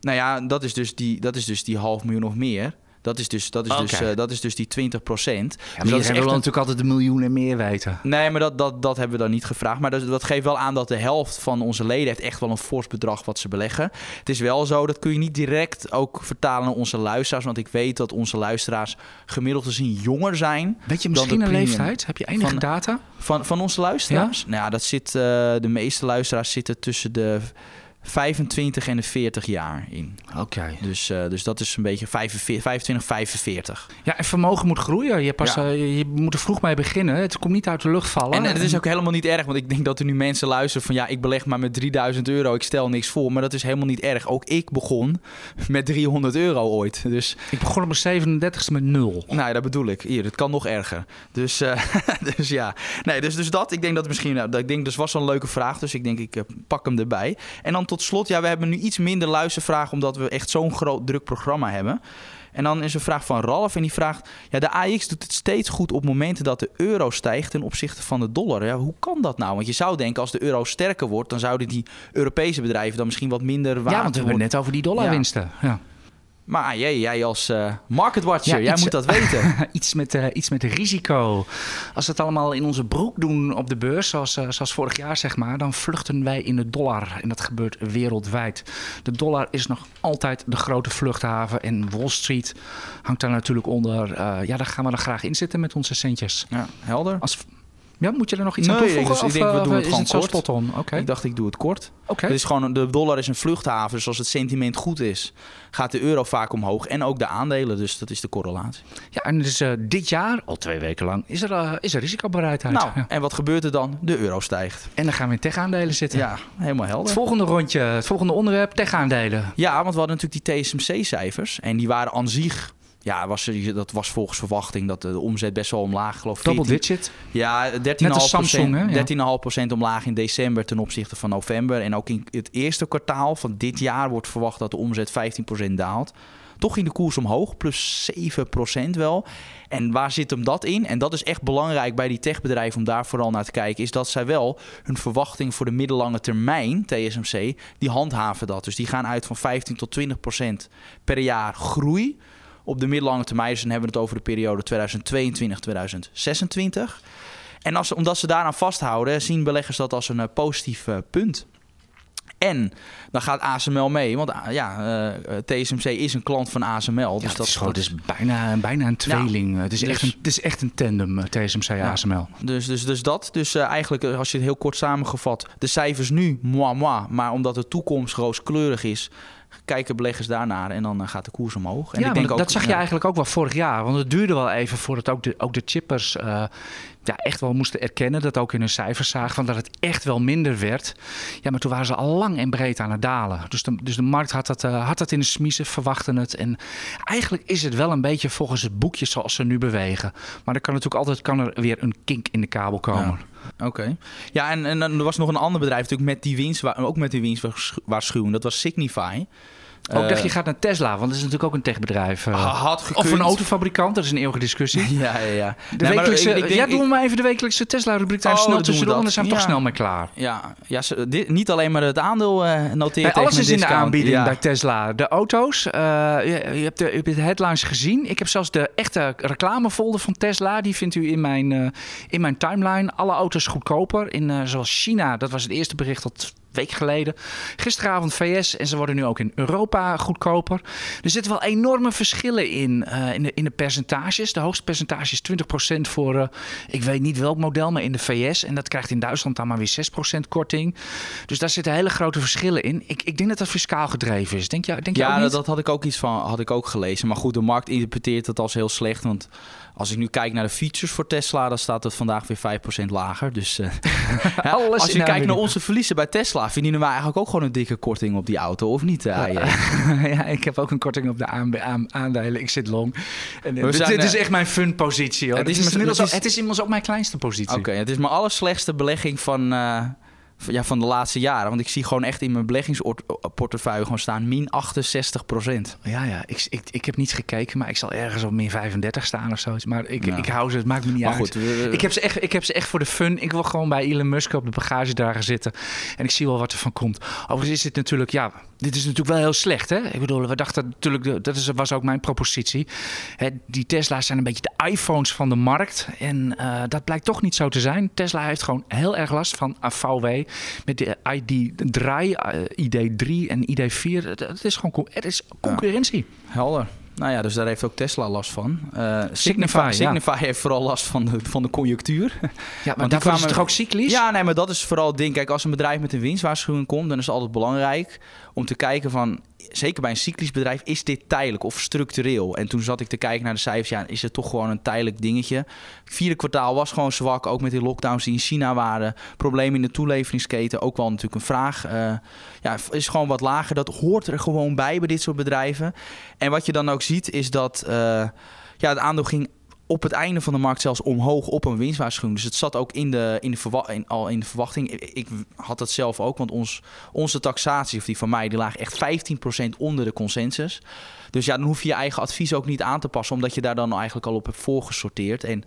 Nou ja, dat is dus die, dat is dus die half miljoen of meer. Dat is dus, dat is dus, eh, dat is dus die 20 procent. Ja, dus maar dat is echt een- natuurlijk altijd een miljoen en meer weten. Nee, maar dat, dat, dat hebben we dan niet gevraagd. Maar dat, dat geeft wel aan dat de helft van onze leden heeft echt wel een fors bedrag wat ze beleggen. Het is wel zo, dat kun je niet direct ook vertalen naar onze luisteraars. Want ik weet dat onze luisteraars gemiddeld gezien jonger zijn Weet je de misschien een leeftijd? Heb je enige Van- data? van, van onze luisteraars. Nou ja, dat zit, eh, de meeste luisteraars zitten tussen de 25 en de 40 jaar in. Oké. Dus, eh, dus dat is een beetje 45, 25, 45. Ja, en vermogen moet groeien. Je, pas, Ja. eh, je- moet er vroeg mee beginnen. Het komt niet uit de lucht vallen. En het is ook helemaal niet erg, want ik denk dat er nu mensen luisteren van ja, ik beleg maar met 3000 euro, ik stel niks voor. Maar dat is helemaal niet erg. Ook ik begon met 300 euro ooit. Dus Ik begon op mijn 37ste met nul. nou, dat bedoel ik. Hier, het kan nog erger. Dus, eh, dus ja, nee, dus, dus dat. Ik denk dat misschien, nou, dat, ik denk, dus was wel een leuke vraag. Dus ik denk, ik pak hem erbij. En dan tot slot, ja, we hebben nu iets minder luistervragen, omdat we echt zo'n groot druk programma hebben. En dan is een vraag van Ralf en die vraagt: ja, de AX doet het steeds goed op momenten dat de euro stijgt ten opzichte van de dollar. Ja, hoe kan dat nou? Want je zou denken, als de euro sterker wordt, dan zouden die Europese bedrijven dan misschien wat minder waard Ja, want we hebben het net over die dollarwinsten. Ja. Maar jij, jij als eh market watcher, Ja, jij iets- moet dat weten. iets, met, eh, iets met risico. Als we het allemaal in onze broek doen op de beurs, zoals, eh, zoals vorig jaar zeg maar, dan vluchten wij in de dollar. En dat gebeurt wereldwijd. De dollar is nog altijd de grote vluchthaven. En Wall Street hangt daar natuurlijk onder. Ja, daar gaan we er graag in zitten met onze centjes. Ja, helder. Als, ja, moet je er nog iets aan Nee, toevoegen? dus ik denk, we eh, doen het gewoon het kort. spot on? Ik dacht, ik doe het kort. Het is gewoon, de dollar is een vluchthaven. Dus als het sentiment goed is, gaat de euro vaak omhoog. En ook de aandelen. Dus dat is de correlatie. Ja, en dus eh, dit jaar, al twee weken lang, is er, eh, is er risicobereidheid. Nou, Ja. en wat gebeurt er dan? De euro stijgt. En dan gaan we in tech-aandelen zitten. Ja, helemaal Het helder. volgende rondje, het volgende onderwerp, tech-aandelen. Ja, want we hadden natuurlijk die TSMC-cijfers. En die waren aan zich... Ja, was, er- dat was volgens verwachting dat de omzet best wel omlaag geloof ik. Double 14 digit. Ja, 13,5 Net als Samsung, hè? Ja. 13,5% omlaag in december ten opzichte van november. En ook in het eerste kwartaal van dit jaar wordt verwacht dat de omzet 15% daalt. Toch ging de koers omhoog, plus 7% wel. En waar zit hem dat in? En dat is echt belangrijk bij die techbedrijven om daar vooral naar te kijken. Is dat zij wel hun verwachting voor de middellange termijn, TSMC, die handhaven dat. Dus die gaan uit van 15 tot 20% per jaar groei op de middellange termijn. Dus dan hebben we het over de periode 2022-2026. En als, omdat ze daaraan vasthouden, zien beleggers dat als een eh, positief eh, punt. En dan gaat ASML mee, want ah, ja, eh, TSMC is een klant van ASML. Ja, dus dat is, gewoon, het is bijna, bijna een tweeling. het, is dus- echt een, het is echt een tandem, TSMC ASML. Dus, dus, dus dat. Dus eigenlijk, als je het heel kort samengevat, de cijfers nu, moi, moi. Maar omdat de toekomst rooskleurig is, kijken beleggers daarnaar en dan eh, gaat de koers omhoog. En ja, ik denk ook, dat zag je eigenlijk ook wel vorig jaar. Want het duurde wel even voordat ook de, ook de chippers eh, ja, echt wel moesten erkennen... dat ook in hun cijfers zagen van dat het echt wel minder werd. Ja, maar toen waren ze al lang en breed aan het dalen. Dus de, dus de markt had dat, eh, had dat in de smiezen, verwachten het. En eigenlijk is het wel een beetje volgens het boekje zoals ze nu bewegen. Maar er kan natuurlijk altijd kan er weer een kink in de kabel komen. Oké. Ja, en, en dan er was nog een ander bedrijf natuurlijk met die winst, ook met die winst waarschuwing. Dat was Signify. Ook Eh, dacht je gaat naar Tesla, want dat is natuurlijk ook een techbedrijf. eh. had of een autofabrikant, dat is een eeuwige discussie. Ja, ja, ja. De Nee, wekelijkse, ik- ik denk- ja, ik- doen we maar even de wekelijkse Tesla-rubriek daar Oh, snel tussendoor. Dat. zijn we toch Ja. snel mee klaar. Ja, ja ze- dit, niet alleen maar het aandeel eh noteert Hey, tegen alles is in de aanbieding Ja. bij Tesla. De auto's, eh, je, je hebt de, je hebt de headlines gezien. Ik heb zelfs de echte reclamefolder van Tesla. Die vindt u in mijn, eh, in mijn timeline. Alle auto's goedkoper. In, eh, zoals China, dat was het eerste bericht dat week geleden. Gisteravond VS en ze worden nu ook in Europa goedkoper. Er zitten wel enorme verschillen in, eh, in, de, in de percentages. De hoogste percentage is 20% voor, eh, ik weet niet welk model, maar in de VS. En dat krijgt in Duitsland dan maar weer 6% korting. Dus daar zitten hele grote verschillen in. Ik, ik denk dat dat fiscaal gedreven is. Denk je, denk Ja, niet? dat, dat had ik ook iets van, had ik ook gelezen. Maar goed, de markt interpreteert het als heel slecht. Want als ik nu kijk naar de features voor Tesla, dan staat het vandaag weer 5% lager. Dus eh, Alles als je kijkt naar onze verliezen bij Tesla, verdienen wij eigenlijk ook gewoon een dikke korting op die auto, of niet? eh, AJ? ja, ik heb ook een korting op de aan, aan- aandelen. Ik zit long. En, eh, dit, zijn, dit is eh, echt mijn fun positie. Hoor. het Het, is het ook, is- het is inmiddels ook mijn kleinste positie. Oké, het is mijn allerslechtste belegging van, eh, van- ja, van de laatste jaren. Want ik zie gewoon echt in mijn beleggingsportefeuille gewoon staan min 68% Ja, ja. Ik, ik, ik heb niet gekeken, maar ik zal ergens op min 35 staan of zoiets. Maar ik, Nou. ik hou ze, het maakt me niet Maar uit. goed, we- Ik heb, ze echt, ik heb ze echt voor de fun. Ik wil gewoon bij Elon Musk op de bagagedrager zitten. En ik zie wel wat er van komt. Overigens is dit natuurlijk, ja, dit is natuurlijk wel heel slecht. Hè? Ik bedoel, we dachten natuurlijk, dat is, was ook mijn propositie. Hè, die Tesla's zijn een beetje de iPhones van de markt. En eh, dat blijkt toch niet zo te zijn. Tesla heeft gewoon heel erg last van een VW. Met de ID3, eh, ID3 en ID4. Het, is gewoon het is concurrentie. Helder. Nou ja, dus daar heeft ook Tesla last van. Eh, Signify, Signify, ja. Heeft vooral last van de, van de conjunctuur. Ja, maar die kwamen- toch ook cyclisch? Ja, nee, maar dat is vooral het ding. Kijk, als een bedrijf met een winstwaarschuwing komt, dan is het altijd belangrijk om te kijken van, zeker bij een cyclisch bedrijf, is dit tijdelijk of structureel? En toen zat ik te kijken naar de cijfers, ja, is het toch gewoon een tijdelijk dingetje? Vierde kwartaal was gewoon zwak, ook met die lockdowns die in China waren. Problemen in de toeleveringsketen, ook wel natuurlijk een vraag. eh, ja, is gewoon wat lager. Dat hoort er gewoon bij bij dit soort bedrijven. En wat je dan ook ziet, is dat eh, ja, het aandeel ging op het einde van de markt zelfs omhoog op een winstwaarschuwing. Dus het zat ook in de, in de, in, al in de verwachting. Ik, had dat zelf ook, want ons, onze taxatie, of die van mij, die laag echt 15% onder de consensus. Dus ja, dan hoef je je eigen advies ook niet aan te passen, omdat je daar dan eigenlijk al op hebt voorgesorteerd. En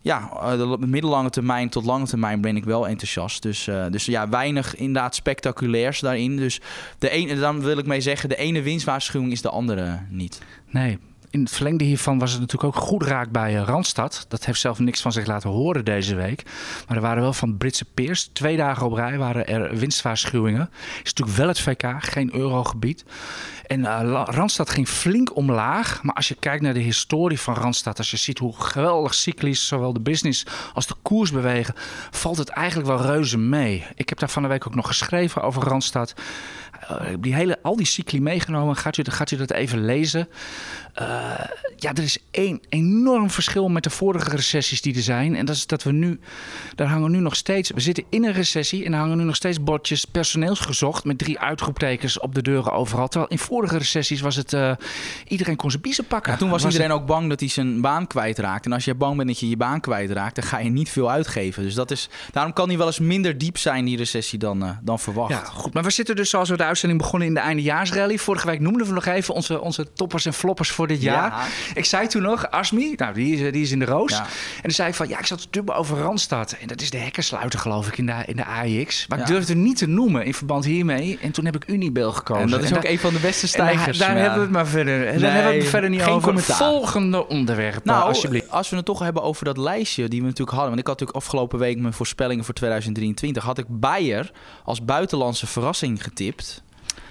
ja, eh, de middellange termijn tot lange termijn ben ik wel enthousiast. Dus, eh, dus ja, weinig inderdaad spectaculairs daarin. Dus de ene, dan wil ik mee zeggen, de ene winstwaarschuwing is de andere niet. Nee. In het verlengde hiervan was het natuurlijk ook goed raak bij eh, Randstad. Dat heeft zelf niks van zich laten horen deze week. Maar er waren wel van Britse peers. Twee dagen op rij waren er winstwaarschuwingen. Is natuurlijk wel het VK, geen eurogebied. En eh, Randstad ging flink omlaag. Maar als je kijkt naar de historie van Randstad... als je ziet hoe geweldig cyclisch zowel de business als de koers bewegen... valt het eigenlijk wel reuze mee. Ik heb daar van de week ook nog geschreven over Randstad. Eh, die hele, al die cycli meegenomen. Gaat u, gaat u dat even lezen? Eh, ja, er is één enorm verschil met de vorige recessies die er zijn. En dat is dat we nu, daar hangen nu nog steeds, we zitten in een recessie en er hangen nu nog steeds bordjes personeelsgezocht met drie uitroeptekens op de deuren overal. Terwijl in vorige recessies was het, eh, iedereen kon zijn biezen pakken. Ja, toen was, iedereen ook bang dat hij zijn baan kwijtraakt. En als je bang bent dat je je baan kwijtraakt, dan ga je niet veel uitgeven. Dus dat is, daarom kan die wel eens minder diep zijn, die recessie, dan, eh, dan verwacht. Ja, goed. Maar we zitten dus zoals we de uitzending begonnen in de eindejaarsrally. Vorige week noemden we nog even onze, onze toppers en floppers voor dit jaar. Ja. Ik zei toen nog, Asmi, nou die is, die is in de roos. Ja. En dan zei ik van, ja, ik zat te dubben over Randstad. En dat is de hekkersluiter geloof ik in de, in de AIX. Maar ik durfde niet te noemen in verband hiermee. En toen heb ik Unibel gekozen. En dat is ook daar- een van de beste daar- stijgers. Daar, hebben we het maar verder, daar Nee, hebben we het verder niet geen over. commentaar. Volgende onderwerp, Nou, alsjeblieft. als we het toch hebben over dat lijstje die we natuurlijk hadden. Want ik had natuurlijk afgelopen week mijn voorspellingen voor 2023. Had ik Bayer als buitenlandse verrassing getipt.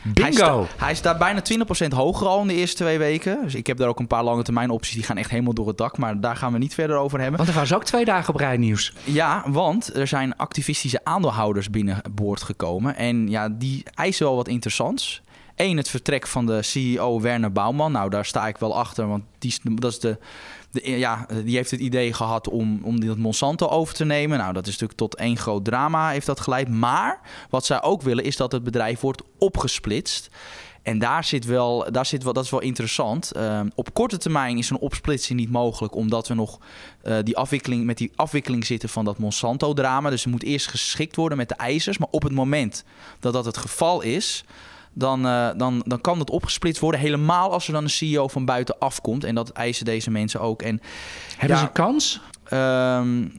Hij, Bingo! sta- hij staat bijna 20% hoger al in de eerste twee weken. Dus ik heb daar ook een paar lange termijn opties. Die gaan echt helemaal door het dak. Maar daar gaan we niet verder over hebben. Want er was ook twee dagen op rij nieuws. Ja, want er zijn activistische aandeelhouders binnenboord gekomen. En ja, die eisen wel wat interessants. Eén, het vertrek van de CEO Werner Bouwman. Nou, daar sta ik wel achter, want die, dat is de, de, ja, die heeft het idee gehad om, om dat Monsanto over te nemen. Nou, dat is natuurlijk tot één groot drama heeft dat geleid. Maar wat zij ook willen is dat het bedrijf wordt opgesplitst. En daar zit wel, daar zit wel, dat is wel interessant. Ehm, op korte termijn is een opsplitsing niet mogelijk, omdat we nog eh, die afwikkeling, met die afwikkeling zitten van dat Monsanto-drama. Dus er moet eerst geschikt worden met de eisers. Maar op het moment dat dat het geval is, dan, uh, dan, dan kan dat opgesplitst worden. Helemaal als er dan een CEO van buiten afkomt. En dat eisen deze mensen ook. En, Hebben ja, ze kans? Um,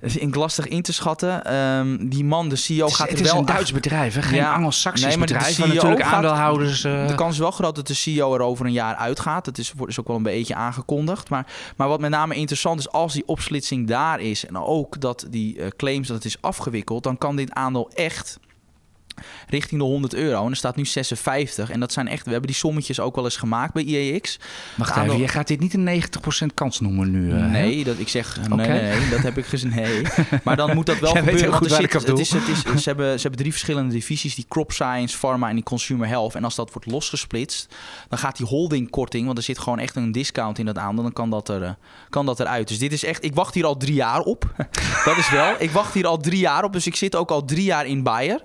dat vind ik lastig in te schatten. Um, die man, de CEO, het is, gaat het er wel... Het is een Duits bedrijf, hè? geen ja, Anglo-Saxisch nee, maar bedrijf. De natuurlijk gaat, aandeelhouders... Uh... De kans is wel groot dat de CEO er over een jaar uitgaat. Dat is, is ook wel een beetje aangekondigd. Maar, maar wat met name interessant is, als die opsplitsing daar is... en ook dat die uh, claims dat het is afgewikkeld... dan kan dit aandeel echt richting de 100 euro. En er staat nu 56. En dat zijn echt, we hebben die sommetjes ook wel eens gemaakt bij IEX. Wacht even, aandeel... je gaat dit niet een 90% kans noemen nu? Uh, nee, dat, ik zeg, okay. nee, nee, dat heb ik gezien. Nee. Maar dan moet dat wel gebeuren. Goed want er zit, het is, het is, ze, hebben, ze hebben drie verschillende divisies. Die crop science, pharma en die consumer health. En als dat wordt losgesplitst, dan gaat die holdingkorting... want er zit gewoon echt een discount in dat aandeel... dan kan dat, er, uh, kan dat eruit. Dus dit is echt... Ik wacht hier al drie jaar op. dat is wel. Ik wacht hier al drie jaar op. Dus ik zit ook al drie jaar in Bayer.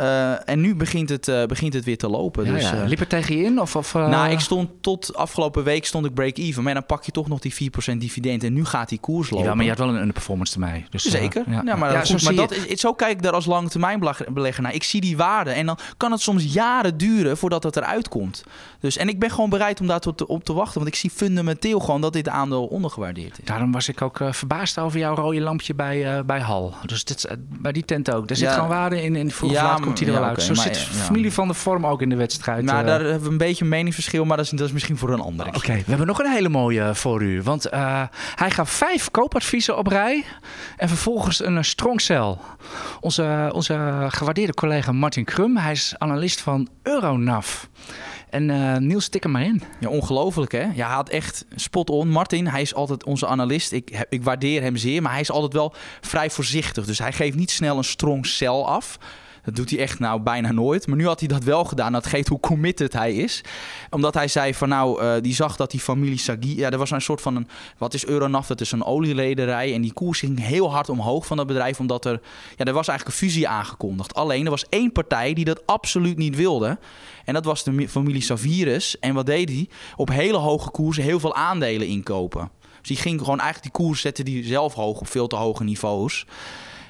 Uh, en nu begint het, uh, begint het weer te lopen. Ja, dus, ja. Uh, Liep het tegen je in? Of, of. Nou, ik stond tot afgelopen week stond ik break-even. Maar dan pak je toch nog die 4% dividend. En nu gaat die koers lopen. Ja, maar je had wel een underperformance termijn. Dus, Zeker. ja. ja. maar, ja, goed, maar dat is, zo kijk ik daar als lange termijn belegger naar. Ik zie die waarde. En dan kan het soms jaren duren voordat het eruit komt. Dus, en ik ben gewoon bereid om daar op, op te wachten. Want ik zie fundamenteel gewoon dat dit aandeel ondergewaardeerd is. Daarom was ik ook verbaasd over jouw rode lampje bij, bij Hal. Dus dit, bij die tent ook. Daar zit gewoon waarde in. En vroeg laat komt hij er wel uit. Zo zit familie van de vorm ook in de wedstrijd. Nou, daar hebben we een beetje een meningsverschil, maar dat is, dat is misschien voor een andere. Oké, okay, we hebben nog een hele mooie voor u. Want uh, hij gaf vijf koopadviezen op rij en vervolgens een strong cell. Onze, onze gewaardeerde collega Martin Krum, hij is analist van Euronav. En uh, Niels, tik hem maar in. Ja, ongelooflijk hè. Ja, hij had echt spot on. Martin, hij is altijd onze analist. Ik, ik waardeer hem zeer, maar hij is altijd wel vrij voorzichtig. Dus hij geeft niet snel een strong cell af. Dat doet hij echt nou bijna nooit. Maar nu had hij dat wel gedaan. Dat geeft hoe committed hij is. Omdat hij zei van nou, uh, die zag dat die familie Sagi... Ja, er was een soort van een... Wat is Euronav? Dat is een olielederij. En die koers ging heel hard omhoog van dat bedrijf. Omdat er... Ja, er was eigenlijk een fusie aangekondigd. Alleen, er was één partij die dat absoluut niet wilde. En dat was de familie Savirus. En wat deed hij? Op hele hoge koersen heel veel aandelen inkopen. Dus die ging gewoon eigenlijk die koers zetten die zelf hoog op veel te hoge niveaus.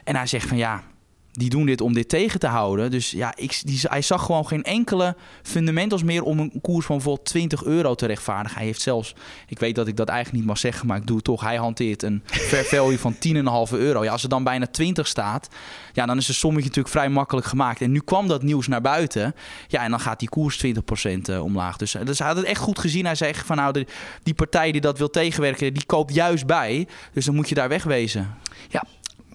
En hij zegt van ja, die doen dit om dit tegen te houden. Dus ja, ik, die, hij zag gewoon geen enkele fundamentals meer om een koers van bijvoorbeeld 20 euro te rechtvaardigen. Hij heeft zelfs, ik weet dat ik dat eigenlijk niet mag zeggen, maar ik doe het toch. Hij hanteert een fair value van 10,5 euro. Ja, als er dan bijna 20 staat, ja, dan is de sommetje natuurlijk vrij makkelijk gemaakt. En nu kwam dat nieuws naar buiten. Ja, en dan gaat die koers 20% omlaag. Dus, dus hij had het echt goed gezien. Hij zegt van nou, de, die partij die dat wil tegenwerken, die koopt juist bij. Dus dan moet je daar wegwezen. Ja,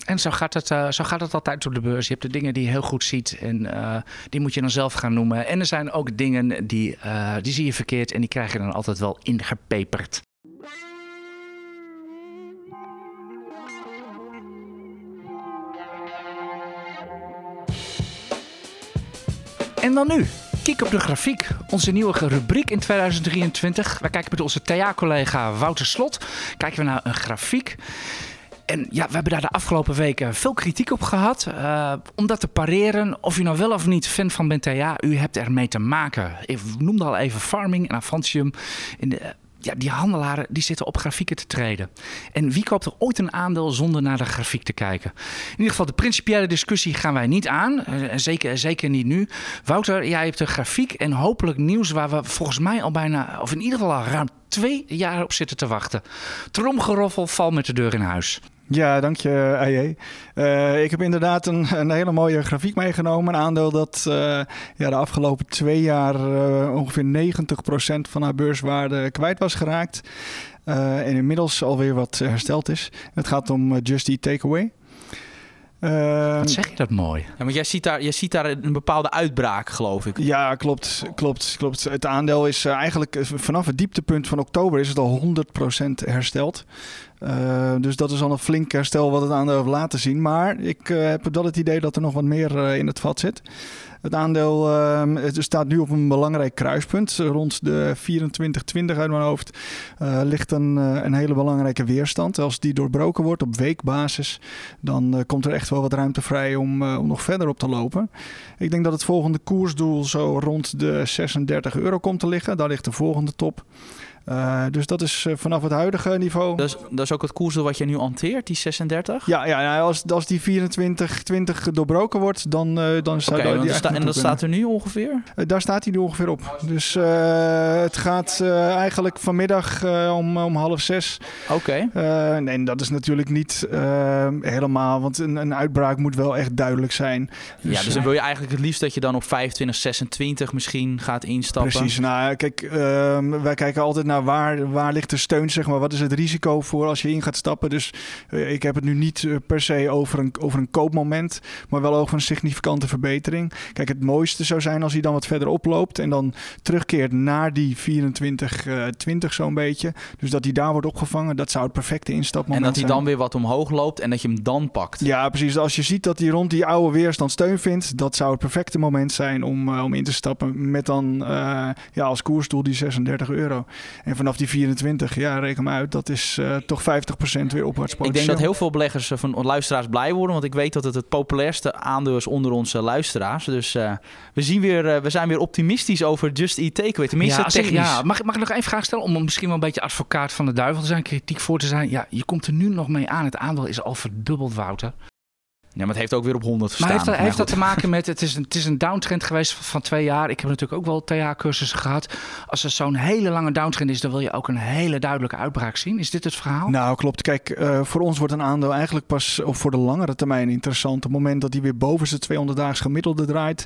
en zo gaat, het, uh, zo gaat het altijd op de beurs. Je hebt de dingen die je heel goed ziet en uh, die moet je dan zelf gaan noemen. En er zijn ook dingen die, uh, die zie je verkeerd en die krijg je dan altijd wel ingepeperd. En dan nu. Kijk op de grafiek. Onze nieuwe rubriek in 2023. Wij kijken met onze TA-collega Wouter Slot. Kijken we naar een grafiek. En ja, we hebben daar de afgelopen weken veel kritiek op gehad. Uh, om dat te pareren, of u nou wel of niet fan van bent, ja, u hebt ermee te maken. Ik noemde al even Farming en Avantium. In de, ja, die handelaren die zitten op grafieken te treden. En wie koopt er ooit een aandeel zonder naar de grafiek te kijken? In ieder geval, de principiële discussie gaan wij niet aan. En zeker, zeker niet nu. Wouter, jij hebt een grafiek en hopelijk nieuws waar we volgens mij al bijna, of in ieder geval al ruim twee jaar op zitten te wachten. Tromgeroffel, val met de deur in huis. Ja, dank je, AJ. Uh, ik heb inderdaad een, een, hele mooie grafiek meegenomen. Een aandeel dat uh, ja, de afgelopen twee jaar ongeveer 90% van haar beurswaarde kwijt was geraakt. en inmiddels alweer wat hersteld is. Het gaat om Just Eat Takeaway. Uh, Wat zeg je dat mooi? Ja, maar jij ziet, daar, jij ziet daar een bepaalde uitbraak, geloof ik. Ja, klopt. klopt, klopt. Het aandeel is uh, eigenlijk vanaf het dieptepunt van oktober is het al 100% hersteld. Uh, dus dat is al een flink herstel wat het aandeel heeft laten zien. Maar ik heb wel het idee dat er nog wat meer in het vat zit. Het aandeel uh, het staat nu op een belangrijk kruispunt. Rond de 24,20 uit mijn hoofd uh, ligt een, uh, een hele belangrijke weerstand. Als die doorbroken wordt op weekbasis, dan uh, komt er echt wel wat ruimte vrij om, om nog verder op te lopen. Ik denk dat het volgende koersdoel zo rond de 36 euro komt te liggen. Daar ligt de volgende top. Uh, dus dat is uh, vanaf het huidige niveau. Dat is, dat is ook het koersdoel wat je nu hanteert, die 36? Ja, ja nou, als, als die 24, 20 doorbroken wordt, dan, uh, dan zou okay, die sta, En dat staat er nu ongeveer? daar staat hij nu ongeveer op. Dus het gaat eigenlijk vanmiddag om, om half zes. Oké. Okay. nee, dat is natuurlijk niet helemaal, want een, een uitbraak moet wel echt duidelijk zijn. Dus, ja, dus dan wil je eigenlijk het liefst dat je dan op 25, 26 misschien gaat instappen. Precies. Nou, kijk, uh, wij kijken altijd naar waar, waar ligt de steun, zeg maar. Wat is het risico voor als je in gaat stappen? Dus uh, ik heb het nu niet uh, per se over een, over een koopmoment, maar wel over een significante verbetering. Kijk, het mooiste zou zijn als hij dan wat verder oploopt en dan terugkeert naar die 24, uh, 20 zo'n beetje. Dus dat hij daar wordt opgevangen, dat zou het perfecte instapmoment zijn. En dat hij dan weer wat omhoog loopt en dat je hem dan pakt. Ja, precies. Als je ziet dat hij rond die oude weerstand steun vindt, dat zou het perfecte moment zijn om, om in te stappen met dan uh, ja, als koersdoel die 36 euro. En vanaf die 24, ja, reken maar uit, dat is uh, toch 50% weer opwaarts potentieel. Ik denk dat heel veel beleggers van luisteraars blij worden, want ik weet dat het het populairste aandeel is onder onze luisteraars. Dus we, zien weer, we zijn weer optimistisch over Just Eat Takeaway, tenminste ja, technisch. Ja, mag, mag ik nog één vraag stellen om misschien wel een beetje advocaat van de duivel te zijn, kritiek voor te zijn? Ja, je komt er nu nog mee aan, het aandeel is al verdubbeld, Wouter. Ja, maar het heeft ook weer op 100 gestaan. Maar heeft, dat, heeft dat te maken met, het is, een, het is een downtrend geweest van, twee jaar. Ik heb natuurlijk ook wel TA-cursussen gehad. Als er zo'n hele lange downtrend is, dan wil je ook een hele duidelijke uitbraak zien. Is dit het verhaal? Nou, klopt. Kijk, uh, voor ons wordt een aandeel eigenlijk pas of voor de langere termijn interessant. Op het moment dat hij weer boven zijn 200 daags gemiddelde draait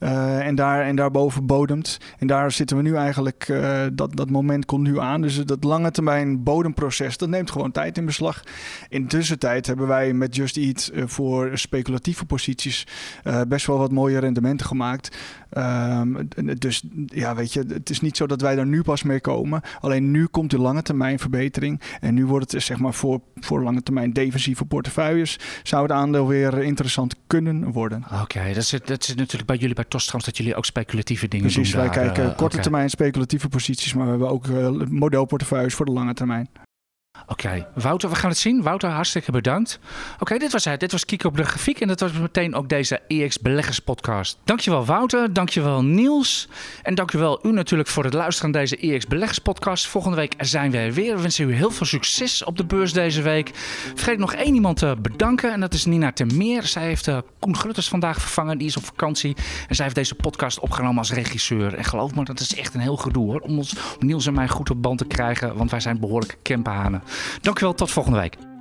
uh, en, daar, en daarboven bodemt. En daar zitten we nu eigenlijk, uh, dat, dat moment komt nu aan. Dus dat lange termijn bodemproces, dat neemt gewoon tijd in beslag. In de tussentijd hebben wij met Just Eat voor speculatieve posities uh, best wel wat mooie rendementen gemaakt. Um, dus ja, weet je, het is niet zo dat wij daar nu pas mee komen. Alleen nu komt de lange termijn verbetering. En nu wordt het zeg maar voor, voor lange termijn defensieve portefeuilles. Zou het aandeel weer interessant kunnen worden. Oké, dat, zit, dat zit natuurlijk bij jullie bij Tostrams dat jullie ook speculatieve dingen Precies, doen. Precies, wij kijken uh, korte okay. termijn speculatieve posities. Maar we hebben ook uh, modelportefeuilles voor de lange termijn. Oké. Wouter, we gaan het zien. Wouter, hartstikke bedankt. Oké, dit was het. Dit was Kiko op de grafiek en dat was meteen ook deze EX Beleggers podcast. Dankjewel Wouter, dankjewel Niels en dankjewel u natuurlijk voor het luisteren naar deze EX Beleggers podcast. Volgende week zijn we weer. We wensen u heel veel succes op de beurs deze week. Vergeet nog één iemand te bedanken en dat is Nina Termeer. Zij heeft uh, Koen Grutters vandaag vervangen, die is op vakantie. En zij heeft deze podcast opgenomen als regisseur. En geloof me, dat is echt een heel gedoe hoor, om, ons, Niels en mij goed op band te krijgen, want wij zijn behoorlijk campahanen. Dank u wel, tot volgende week.